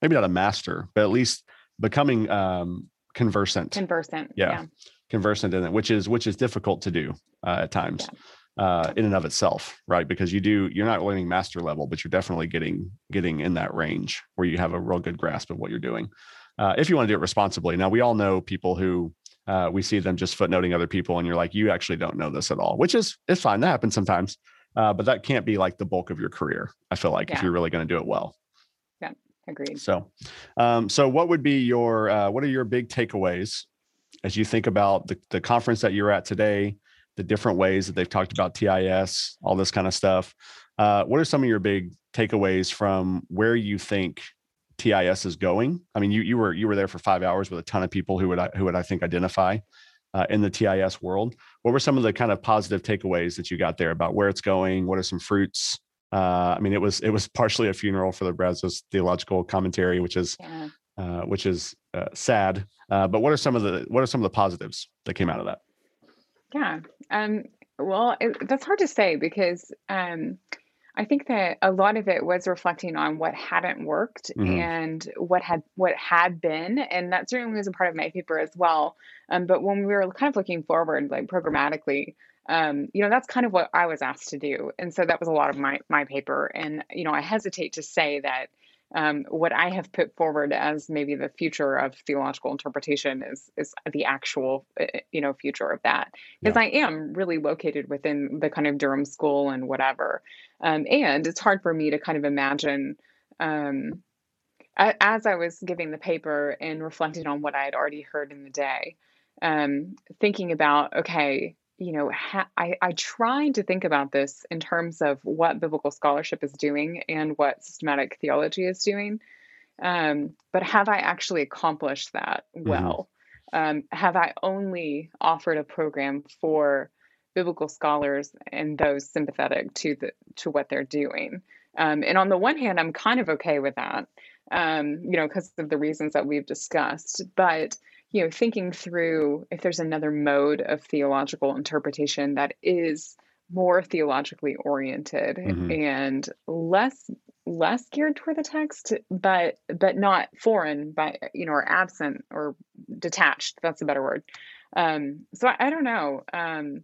maybe not a master, but at least becoming um, conversant.
Conversant.
Yeah. yeah. Conversant in it, which is which is difficult to do uh, at times. Yeah. Uh, in and of itself, right? Because you do, you're not learning master level, but you're definitely getting getting in that range where you have a real good grasp of what you're doing uh, if you want to do it responsibly. Now, we all know people who uh, we see them just footnoting other people, and you're like, you actually don't know this at all, which is it's fine. That happens sometimes, uh, but that can't be like the bulk of your career. I feel like yeah. if you're really going to do it well.
Yeah, agreed.
So, um, so what would be your uh, what are your big takeaways as you think about the the conference that you're at today? The different ways that they've talked about TIS, all this kind of stuff. Uh, what are some of your big takeaways from where you think TIS is going. I mean, you you were you were there for five hours with a ton of people who would who would I think identify uh, in the TIS world. What were some of the kind of positive takeaways that you got there about where it's going? What are some fruits? Uh, I mean, it was it was partially a funeral for the Brazos theological commentary, which is yeah. uh, which is uh, sad. Uh, but what are some of the what are some of the positives that came out of that?
Yeah. Um, well, it, that's hard to say because um, I think that a lot of it was reflecting on what hadn't worked mm-hmm. and what had what had been, and that certainly was a part of my paper as well. Um, but when we were kind of looking forward, like programmatically, um, you know, that's kind of what I was asked to do, and so that was a lot of my my paper. And you know, I hesitate to say that um, what I have put forward as maybe the future of theological interpretation is is the actual uh, you know future of that because yeah. I am really located within the kind of Durham School and whatever, um, and it's hard for me to kind of imagine. Um, as I was giving the paper and reflecting on what I had already heard in the day, um, thinking about okay, you know, ha- I, I tried to think about this in terms of what biblical scholarship is doing and what systematic theology is doing. Um, but have I actually accomplished that mm-hmm. well? Mm-hmm. Um, have I only offered a program for biblical scholars and those sympathetic to the to what they're doing? Um, and on the one hand, I'm kind of okay with that, um, you know, because of the reasons that we've discussed. But you know, thinking through if there's another mode of theological interpretation that is more theologically oriented mm-hmm. and less less geared toward the text but but not foreign by you know or absent or detached that's a better word um so i, I don't know um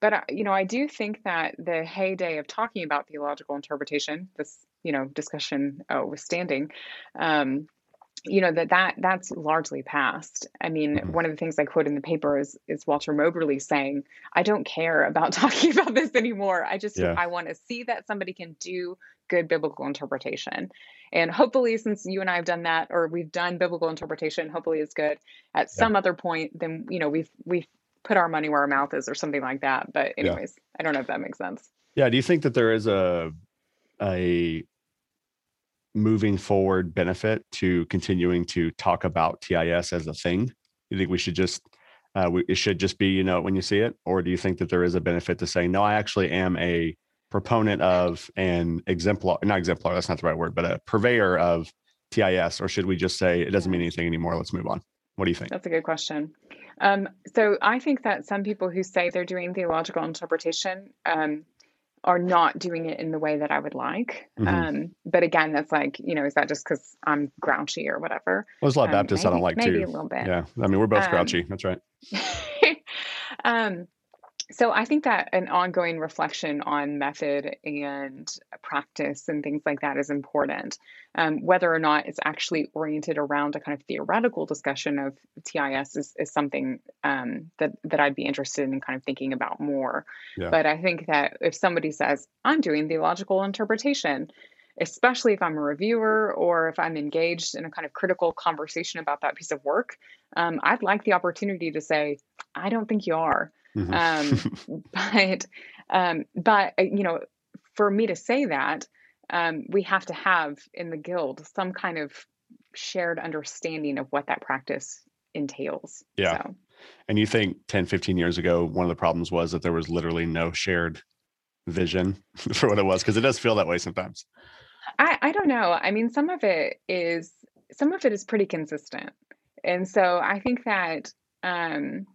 but uh, you know i do think that the heyday of talking about theological interpretation this you know discussion uh, withstanding um you know that that that's largely past. I mean, mm-hmm. one of the things I quote in the paper is is Walter Moberly saying, "I don't care about talking about this anymore. I just yeah. I want to see that somebody can do good biblical interpretation." And hopefully, since you and I have done that, or we've done biblical interpretation, hopefully it's good. At yeah. some other point, then you know we've we've put our money where our mouth is, or something like that. But anyways, yeah. I don't know if that makes sense.
Yeah. Do you think that there is a a moving forward benefit to continuing to talk about TIS as a thing? You think we should just uh, we, it should just be you know when you see it, or do you think that there is a benefit to saying no? I actually am a proponent of an exemplar, not exemplar. That's not the right word, but a purveyor of TIS, or should we just say it doesn't mean anything anymore? Let's move on. What do you think?
That's a good question. Um, so I think that some people who say they're doing theological interpretation um, are not doing it in the way that I would like. Mm-hmm. Um, but again, that's like, you know, is that just because I'm grouchy or whatever?
Well, there's a lot of um, Baptists maybe, I don't like
maybe
too.
Maybe a little bit.
Yeah. I mean, we're both um, grouchy. That's right.
um, so I think that an ongoing reflection on method and practice and things like that is important. Um, whether or not it's actually oriented around a kind of theoretical discussion of TIS is, is something um, that that I'd be interested in kind of thinking about more. Yeah. But I think that if somebody says I'm doing theological interpretation, especially if I'm a reviewer or if I'm engaged in a kind of critical conversation about that piece of work, um, I'd like the opportunity to say, I don't think you are. Mm-hmm. Um, but um, but uh, you know, for me to say that, um, we have to have in the guild some kind of shared understanding of what that practice entails.
Yeah. So. And you think 10, 15 years ago, one of the problems was that there was literally no shared vision for what it was? Because it does feel that way sometimes.
I, I don't know. I mean, some of it is some of it is pretty consistent. And so I think that um,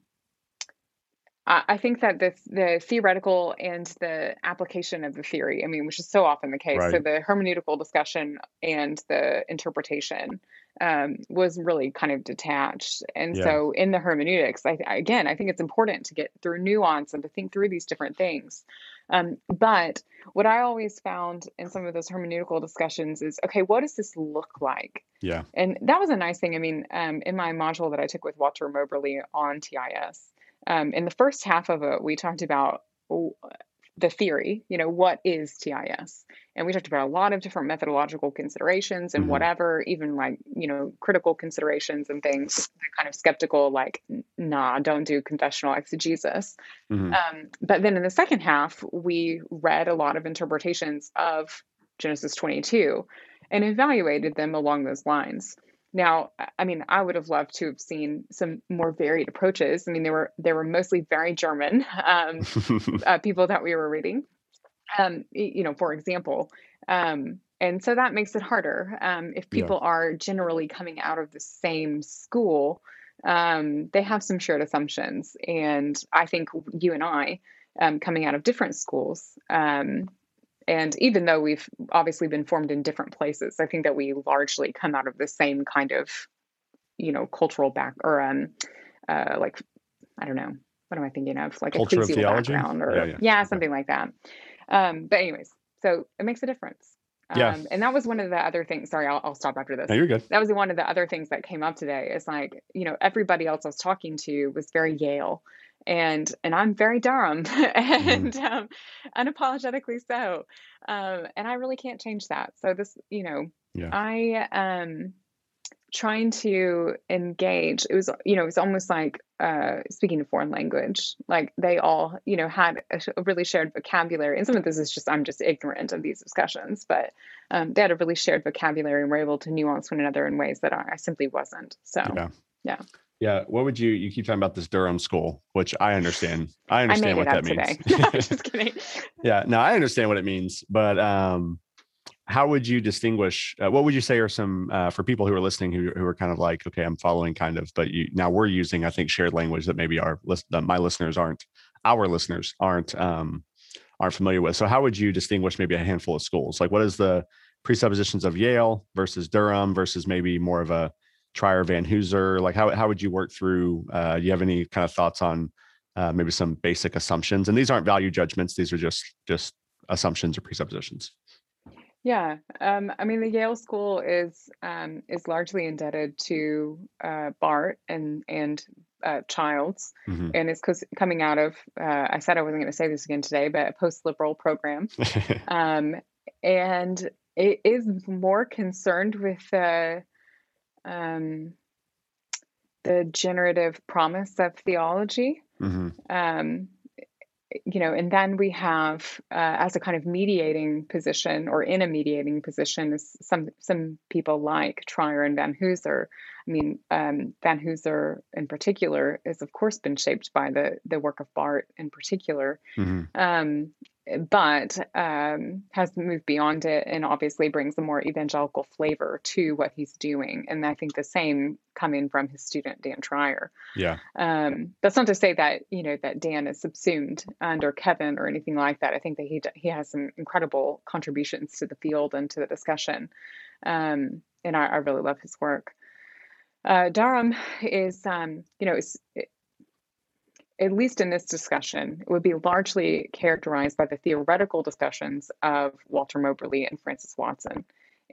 I think that the the theoretical and the application of the theory, I mean, which is so often the case. Right. So the hermeneutical discussion and the interpretation um, was really kind of detached. And yeah. so in the hermeneutics, I, again, I think it's important to get through nuance and to think through these different things. Um, but what I always found in some of those hermeneutical discussions is, okay, what does this look like?
Yeah.
And that was a nice thing. I mean, um, in my module that I took with Walter Moberly on TIS um, in the first half of it, we talked about the theory, you know, what is TIS? And we talked about a lot of different methodological considerations and mm-hmm. whatever, even like, you know, critical considerations and things, kind of skeptical, like, nah, don't do confessional exegesis. Mm-hmm. Um, but then in the second half, we read a lot of interpretations of Genesis 22 and evaluated them along those lines. Now, I mean, I would have loved to have seen some more varied approaches. I mean, they were they were mostly very German um, uh, people that we were reading. Um, you know, for example, um, and so that makes it harder. Um, if people yeah. are generally coming out of the same school, um, they have some shared assumptions, and I think you and I, um, coming out of different schools, and even though we've obviously been formed in different places, I think that we largely come out of the same kind of, you know, cultural back or um, uh, like I don't know, what am I thinking of? Like
Culture
ecclesial
background
or yeah, yeah. yeah something like that. Um, but anyways, so it makes a difference.
Yeah.
Um, and that was one of the other things. Sorry, I'll, I'll stop after this.
No, you're good.
That was one of the other things that came up today. Is like, you know, everybody else I was talking to was very Yale, and and I'm very Durham and mm. um, unapologetically so. Um, and I really can't change that. So this, you know,
yeah.
I um trying to engage it was you know it was almost like uh speaking a foreign language like they all you know had a, a, really shared vocabulary and some of this is just i'm just ignorant of these discussions but um, they had a really shared vocabulary and were able to nuance one another in ways that i, I simply wasn't so
yeah
yeah
yeah. What would you, you keep talking about this Durham school, which I understand. I understand I what that means.
no, just kidding.
yeah. No, I understand what it means, but, um, how would you distinguish uh, what would you say are some uh, for people who are listening who, who are kind of like okay i'm following kind of but you now we're using i think shared language that maybe our list that my listeners aren't our listeners aren't um aren't familiar with so how would you distinguish maybe a handful of schools like what is the presuppositions of yale versus durham versus maybe more of a Treier Vanhoozer? Like how how would you work through? Uh, you have any kind of thoughts on uh, maybe some basic assumptions? And these aren't value judgments; these are just just assumptions or presuppositions.
Yeah, um, I mean the Yale School is um, is largely indebted to uh, Barth and and uh, Childs, mm-hmm. and it's coming out of uh, I said I wasn't going to say this again today, but a post liberal program, um, and it is more concerned with uh, um, the generative promise of theology. Mm-hmm. Um, you know, and then we have, uh, as a kind of mediating position or in a mediating position, is some some people like Treier and Vanhoozer. I mean, um, Vanhoozer in particular has, of course, been shaped by the the work of Barth in particular. Mm-hmm. Um, but um, has moved beyond it and obviously brings a more evangelical flavor to what he's doing. And I think the same coming from his student Dan Treier.
Yeah.
Um, that's not to say that you know that Dan is subsumed under Kevin or anything like that. I think that he he has some incredible contributions to the field and to the discussion, um, and I, I, really love his work. Uh, Durham is, um, you know, is at least in this discussion, it would be largely characterized by the theoretical discussions of Walter Moberly and Francis Watson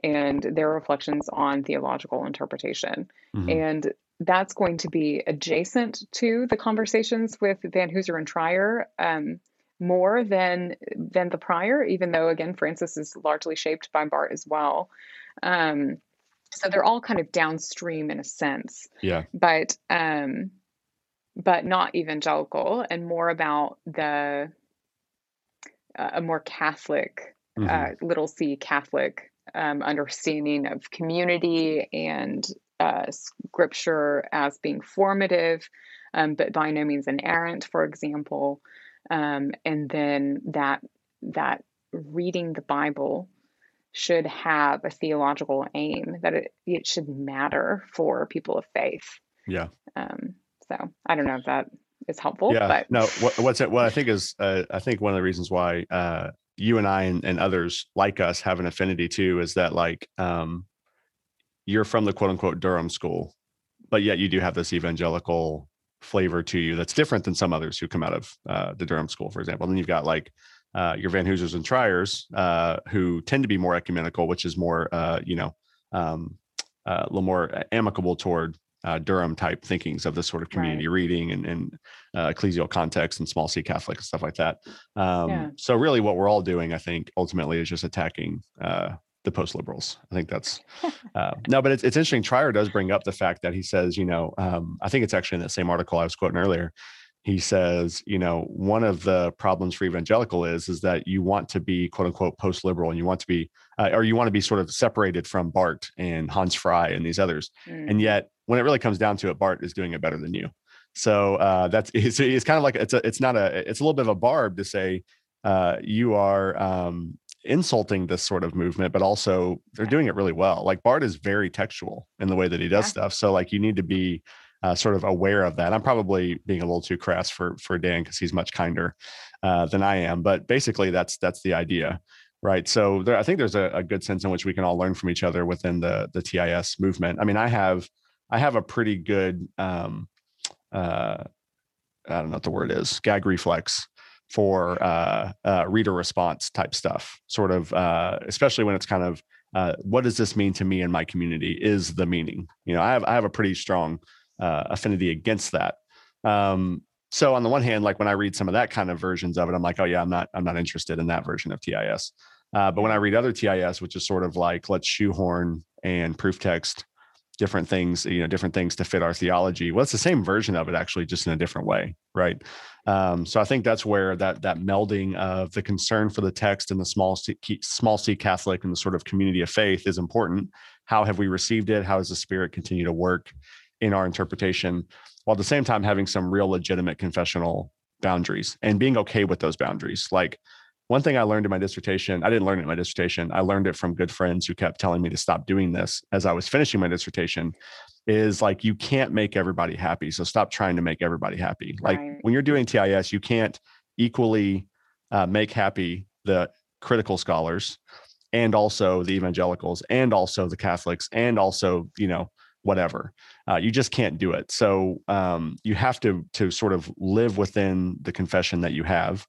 and their reflections on theological interpretation. Mm-hmm. And that's going to be adjacent to the conversations with Vanhoozer and Treier um, more than than the prior, even though again Francis is largely shaped by Barth as well. Um, so they're all kind of downstream in a sense.
Yeah.
But um, but not evangelical and more about the uh, a more Catholic, mm-hmm. uh, little c Catholic um, understanding of community and uh, scripture as being formative, um, but by no means inerrant, for example. Um, and then that that reading the Bible should have a theological aim that it, it should matter for people of faith.
Yeah. Um,
so I don't know if that is helpful.
Yeah.
But
no. What, what's it? What I think is, uh, I think one of the reasons why uh, you and I and, and, others like us have an affinity too is that like um, you're from the quote unquote Durham school, but yet you do have this evangelical flavor to you that's different than some others who come out of uh, the Durham school, for example. And then you've got like uh, your Vanhoozers and Treiers uh, who tend to be more ecumenical, which is more, uh, you know, um, uh, a little more amicable toward uh, Durham type thinkings of this sort of community right. reading and, and uh, ecclesial context and small c Catholic and stuff like that. Um, yeah. So really, what we're all doing, I think, ultimately, is just attacking uh, the post liberals. I think that's uh, no, but it's, it's interesting. Treier does bring up the fact that he says, you know, um, I think it's actually in that same article I was quoting earlier he says, you know, one of the problems for evangelical is is that you want to be quote unquote post liberal and you want to be uh, or you want to be sort of separated from Barth and Hans Frei and these others, mm. and yet when it really comes down to it, Barth is doing it better than you. So uh, that's it's, it's kind of like it's a it's not a it's a little bit of a barb to say uh, you are um, insulting this sort of movement, but also they're doing it really well. Like Barth is very textual in the way that he does yeah. stuff. So like you need to be uh, sort of aware of that. I'm probably being a little too crass for for Dan because he's much kinder uh, than I am. But basically, that's that's the idea, right? So there, I think there's a, a, good sense in which we can all learn from each other within the the TIS movement. I mean, I have I have a pretty good um, uh, I don't know what the word is gag reflex for uh, uh, reader response type stuff, sort of, uh, especially when it's kind of uh, what does this mean to me and my community is the meaning. You know, I have I have a pretty strong uh, affinity against that. Um, so on the one hand, like when I read some of that kind of versions of it, I'm like, oh yeah, I'm not I'm not interested in that version of TIS. But when I read other TIS, which is sort of like let's shoehorn and proof text different things, you know, different things to fit our theology. Well, it's the same version of it, actually, just in a different way, right? Um, so I think that's where that that melding of the concern for the text and the small c, small c Catholic and the sort of community of faith is important. How have we received it? How does the Spirit continue to work? in our interpretation while at the same time having some real legitimate confessional boundaries and being okay with those boundaries like one thing i learned in my dissertation i didn't learn it in my dissertation i learned it from good friends who kept telling me to stop doing this as i was finishing my dissertation is like you can't make everybody happy so stop trying to make everybody happy like right. when you're doing tis you can't equally uh, make happy the critical scholars and also the evangelicals and also the catholics and also you know whatever. Uh, you just can't do it. So um, you have to to sort of live within the confession that you have,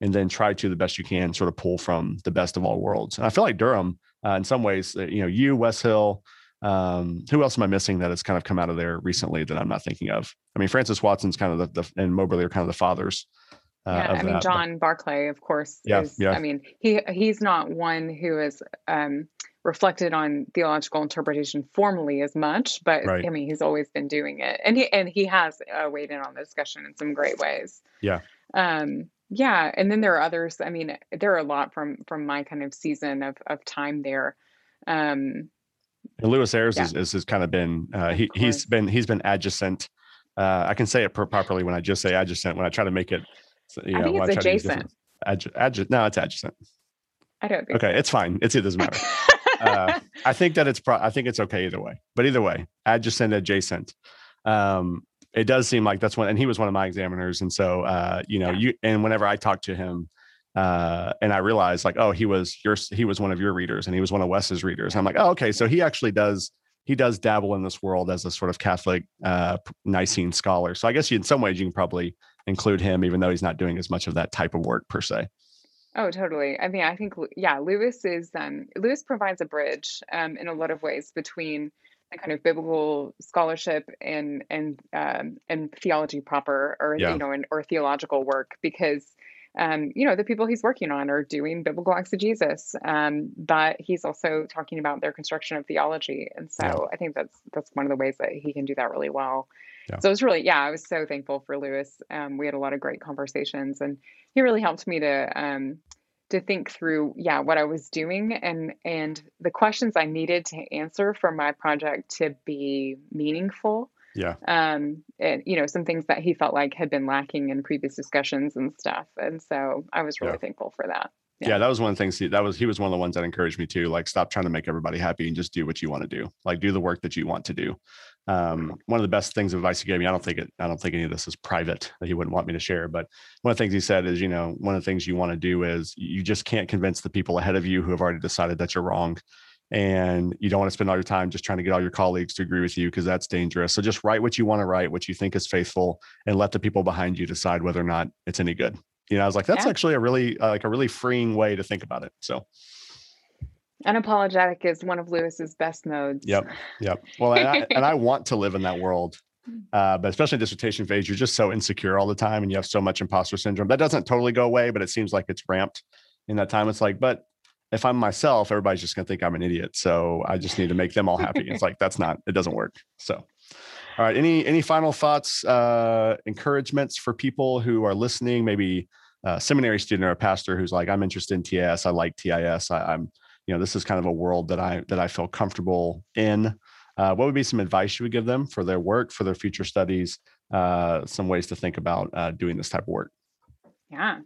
and then try to the best you can sort of pull from the best of all worlds. And I feel like Durham, uh, in some ways, uh, you know, you Wes Hill. Um, who else am I missing that has kind of come out of there recently that I'm not thinking of? I mean, Francis Watson's kind of the, the and Moberly are kind of the fathers.
Uh, yeah, I mean, that. John Barclay, of course. Yeah, is, yeah. I mean, he he's not one who is um, reflected on theological interpretation formally as much, but right. I mean, he's always been doing it, and he and he has uh, weighed in on the discussion in some great ways.
Yeah. Um,
yeah, and then there are others. I mean, there are a lot from from my kind of season of of time there. Um,
and Lewis Ayres yeah. is, is, kind of been uh, he he's been he's been adjacent. Uh, I can say it properly when I just say adjacent. When I try to make it,
you know, I think it's adjacent.
Adjacent. no, it's adjacent.
I don't.
okay,
so.
it's fine. It's it doesn't matter. uh, I think that it's pro- I think it's okay either way. But either way, adjacent, adjacent. Um, it does seem like that's one, and he was one of my examiners, and so uh, you know, yeah. you and whenever I talked to him, uh, and I realized like, oh, he was your he was one of your readers, and he was one of Wes's readers. I'm like, oh, okay, so he actually does he does dabble in this world as a sort of Catholic uh, Nicene scholar. So I guess you, in some ways you can probably include him, even though he's not doing as much of that type of work per se.
Oh, totally. I mean, I think yeah, Lewis is um, Lewis provides a bridge um, in a lot of ways between kind of biblical scholarship and and um, and theology proper, or yeah. you know, and, or theological work, because um, you know the people he's working on are doing biblical exegesis, um, but he's also talking about their construction of theology, and so yeah. I think that's that's one of the ways that he can do that really well. Yeah. So it was really, yeah, I was so thankful for Lewis. Um, we had a lot of great conversations, and he really helped me to um, to think through, yeah, what I was doing and and the questions I needed to answer for my project to be meaningful.
Yeah.
Um, and you know, some things that he felt like had been lacking in previous discussions and stuff, and so I was really yeah. thankful for that.
Yeah. yeah. that was one of the things he, that was he was one of the ones that encouraged me to like stop trying to make everybody happy and just do what you want to do like do the work that you want to do um, one of the best things of advice he gave me i don't think it i don't think any of this is private that he wouldn't want me to share but one of the things he said is you know one of the things you want to do is you just can't convince the people ahead of you who have already decided that you're wrong and you don't want to spend all your time just trying to get all your colleagues to agree with you because that's dangerous so just write what you want to write what you think is faithful and let the people behind you decide whether or not it's any good you know i was like that's yeah. actually a really uh, like a really freeing way to think about it so
unapologetic is one of lewis's best modes
yep yep well and I, and I want to live in that world uh, but especially in dissertation phase you're just so insecure all the time and you have so much imposter syndrome that doesn't totally go away but it seems like it's ramped in that time it's like but if i'm myself everybody's just going to think i'm an idiot so i just need to make them all happy it's like that's not it doesn't work so all right. Any any final thoughts, uh, encouragements for people who are listening? Maybe a seminary student or a pastor who's like, I'm interested in TIS. I like TIS. I, am you know, this is kind of a world that I that I feel comfortable in. Uh, what would be some advice you would give them for their work, for their future studies? Uh, some ways to think about uh, doing this type of work.
Yeah.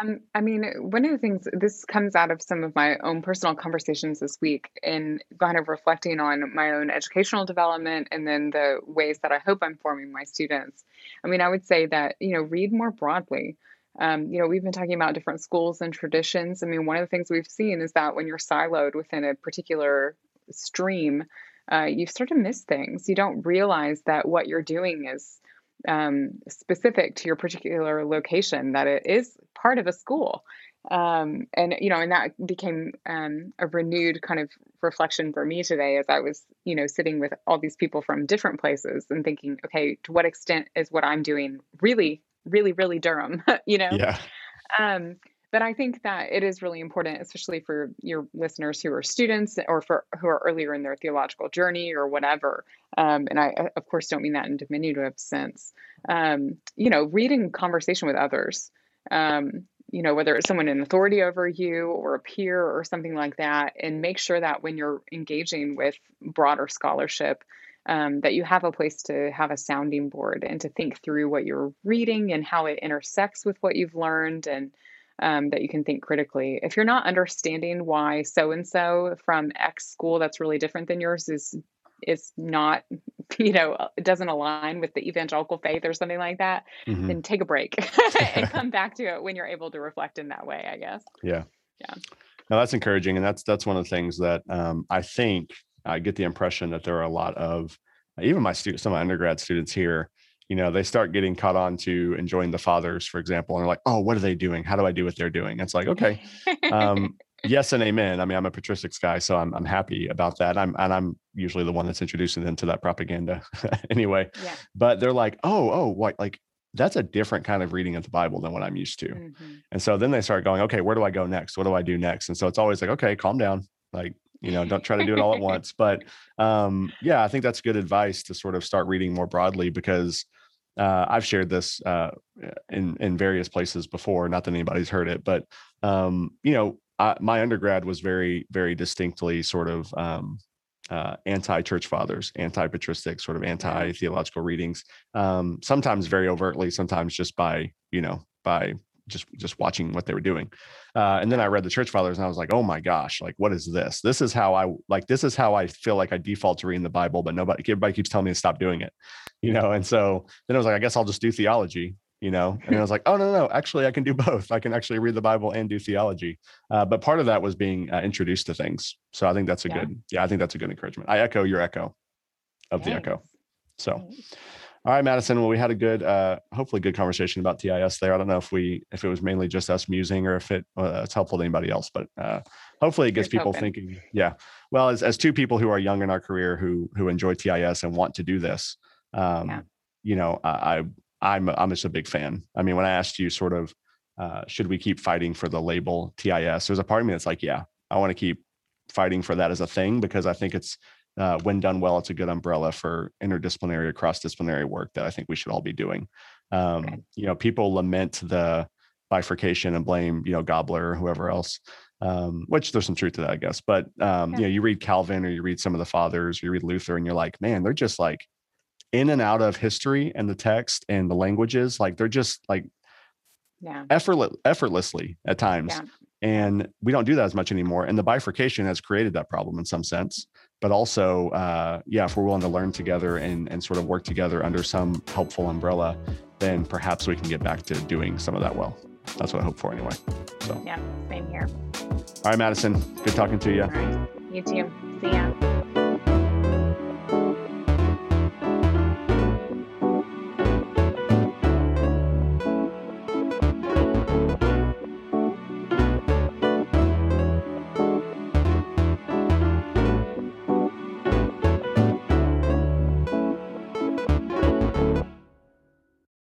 Um, I mean, one of the things this comes out of some of my own personal conversations this week and kind of reflecting on my own educational development and then the ways that I hope I'm forming my students. I mean, I would say that, you know, read more broadly. Um, you know, we've been talking about different schools and traditions. I mean, one of the things we've seen is that when you're siloed within a particular stream, uh, you start to miss things. You don't realize that what you're doing is um, specific to your particular location, that it is part of a school. Um, and you know, and that became um, a renewed kind of reflection for me today as I was, you know, sitting with all these people from different places and thinking, okay, to what extent is what I'm doing really, really, really Durham? you know?
Yeah.
Um, but I think that it is really important, especially for your listeners who are students or for who are earlier in their theological journey or whatever. Um, and I, of course, don't mean that in diminutive sense. Um, you know, reading conversation with others. Um, you know, whether it's someone in authority over you or a peer or something like that, and make sure that when you're engaging with broader scholarship, um, that you have a place to have a sounding board and to think through what you're reading and how it intersects with what you've learned and um, that you can think critically. If you're not understanding why so and so from X school that's really different than yours is is not you know it doesn't align with the evangelical faith or something like that mm-hmm. then take a break and come back to it when you're able to reflect in that way i guess
yeah
yeah
now that's encouraging and that's that's one of the things that um, i think i get the impression that there are a lot of even my students some of my undergrad students here you know, they start getting caught on to enjoying the fathers, for example, and they're like, oh, what are they doing? How do I do what they're doing? It's like, okay, um, yes and amen. I mean, I'm a patristics guy, so I'm I'm happy about that. I'm and I'm usually the one that's introducing them to that propaganda anyway. Yeah. But they're like, oh, oh, what like that's a different kind of reading of the Bible than what I'm used to. Mm-hmm. And so then they start going, okay, where do I go next? What do I do next? And so it's always like, okay, calm down. Like, you know, don't try to do it all at once. But um, yeah, I think that's good advice to sort of start reading more broadly because uh, I've shared this uh, in in various places before. Not that anybody's heard it, but um, you know, I, my undergrad was very very distinctly sort of um, uh, anti church fathers, anti patristic, sort of anti theological readings. Um, sometimes very overtly, sometimes just by you know by just just watching what they were doing. Uh, and then I read the church fathers and I was like, oh my gosh, like what is this? This is how I like this is how I feel like I default to reading the Bible, but nobody everybody keeps telling me to stop doing it. You know, and so then I was like, I guess I'll just do theology, you know. And I was like, oh no, no, no, actually I can do both. I can actually read the Bible and do theology. Uh, but part of that was being uh, introduced to things. So I think that's a yeah. good, yeah, I think that's a good encouragement. I echo your echo of the echo. So All right, Madison. Well, we had a good, uh, hopefully, good conversation about TIS there. I don't know if we, if it was mainly just us musing or if it uh, it's helpful to anybody else, but uh, hopefully, it gets people hoping. thinking. Yeah. Well, as as two people who are young in our career who who enjoy TIS and want to do this, um, yeah. you know, I, I I'm I'm just a big fan. I mean, when I asked you, sort of, uh, should we keep fighting for the label TIS? There's a part of me that's like, yeah, I want to keep fighting for that as a thing because I think it's uh, when done well, it's a good umbrella for interdisciplinary or cross-disciplinary work that I think we should all be doing. Um. You know, people lament the bifurcation and blame, you know, Gabler or whoever else, um, which there's some truth to that, I guess. But um, yeah. you know, you read Calvin or you read some of the fathers, or you read Luther, and you're like, man, they're just like in and out of history and the text and the languages, like they're just like yeah. effortless, effortlessly at times. Yeah. And we don't do that as much anymore. And the bifurcation has created that problem in some sense but also, uh, yeah, if we're willing to learn together and, and sort of work together under some helpful umbrella, then perhaps we can get back to doing some of that well. That's what I hope for anyway. So,
yeah, same here.
All right, Madison, good talking to you. Right.
You too. See ya.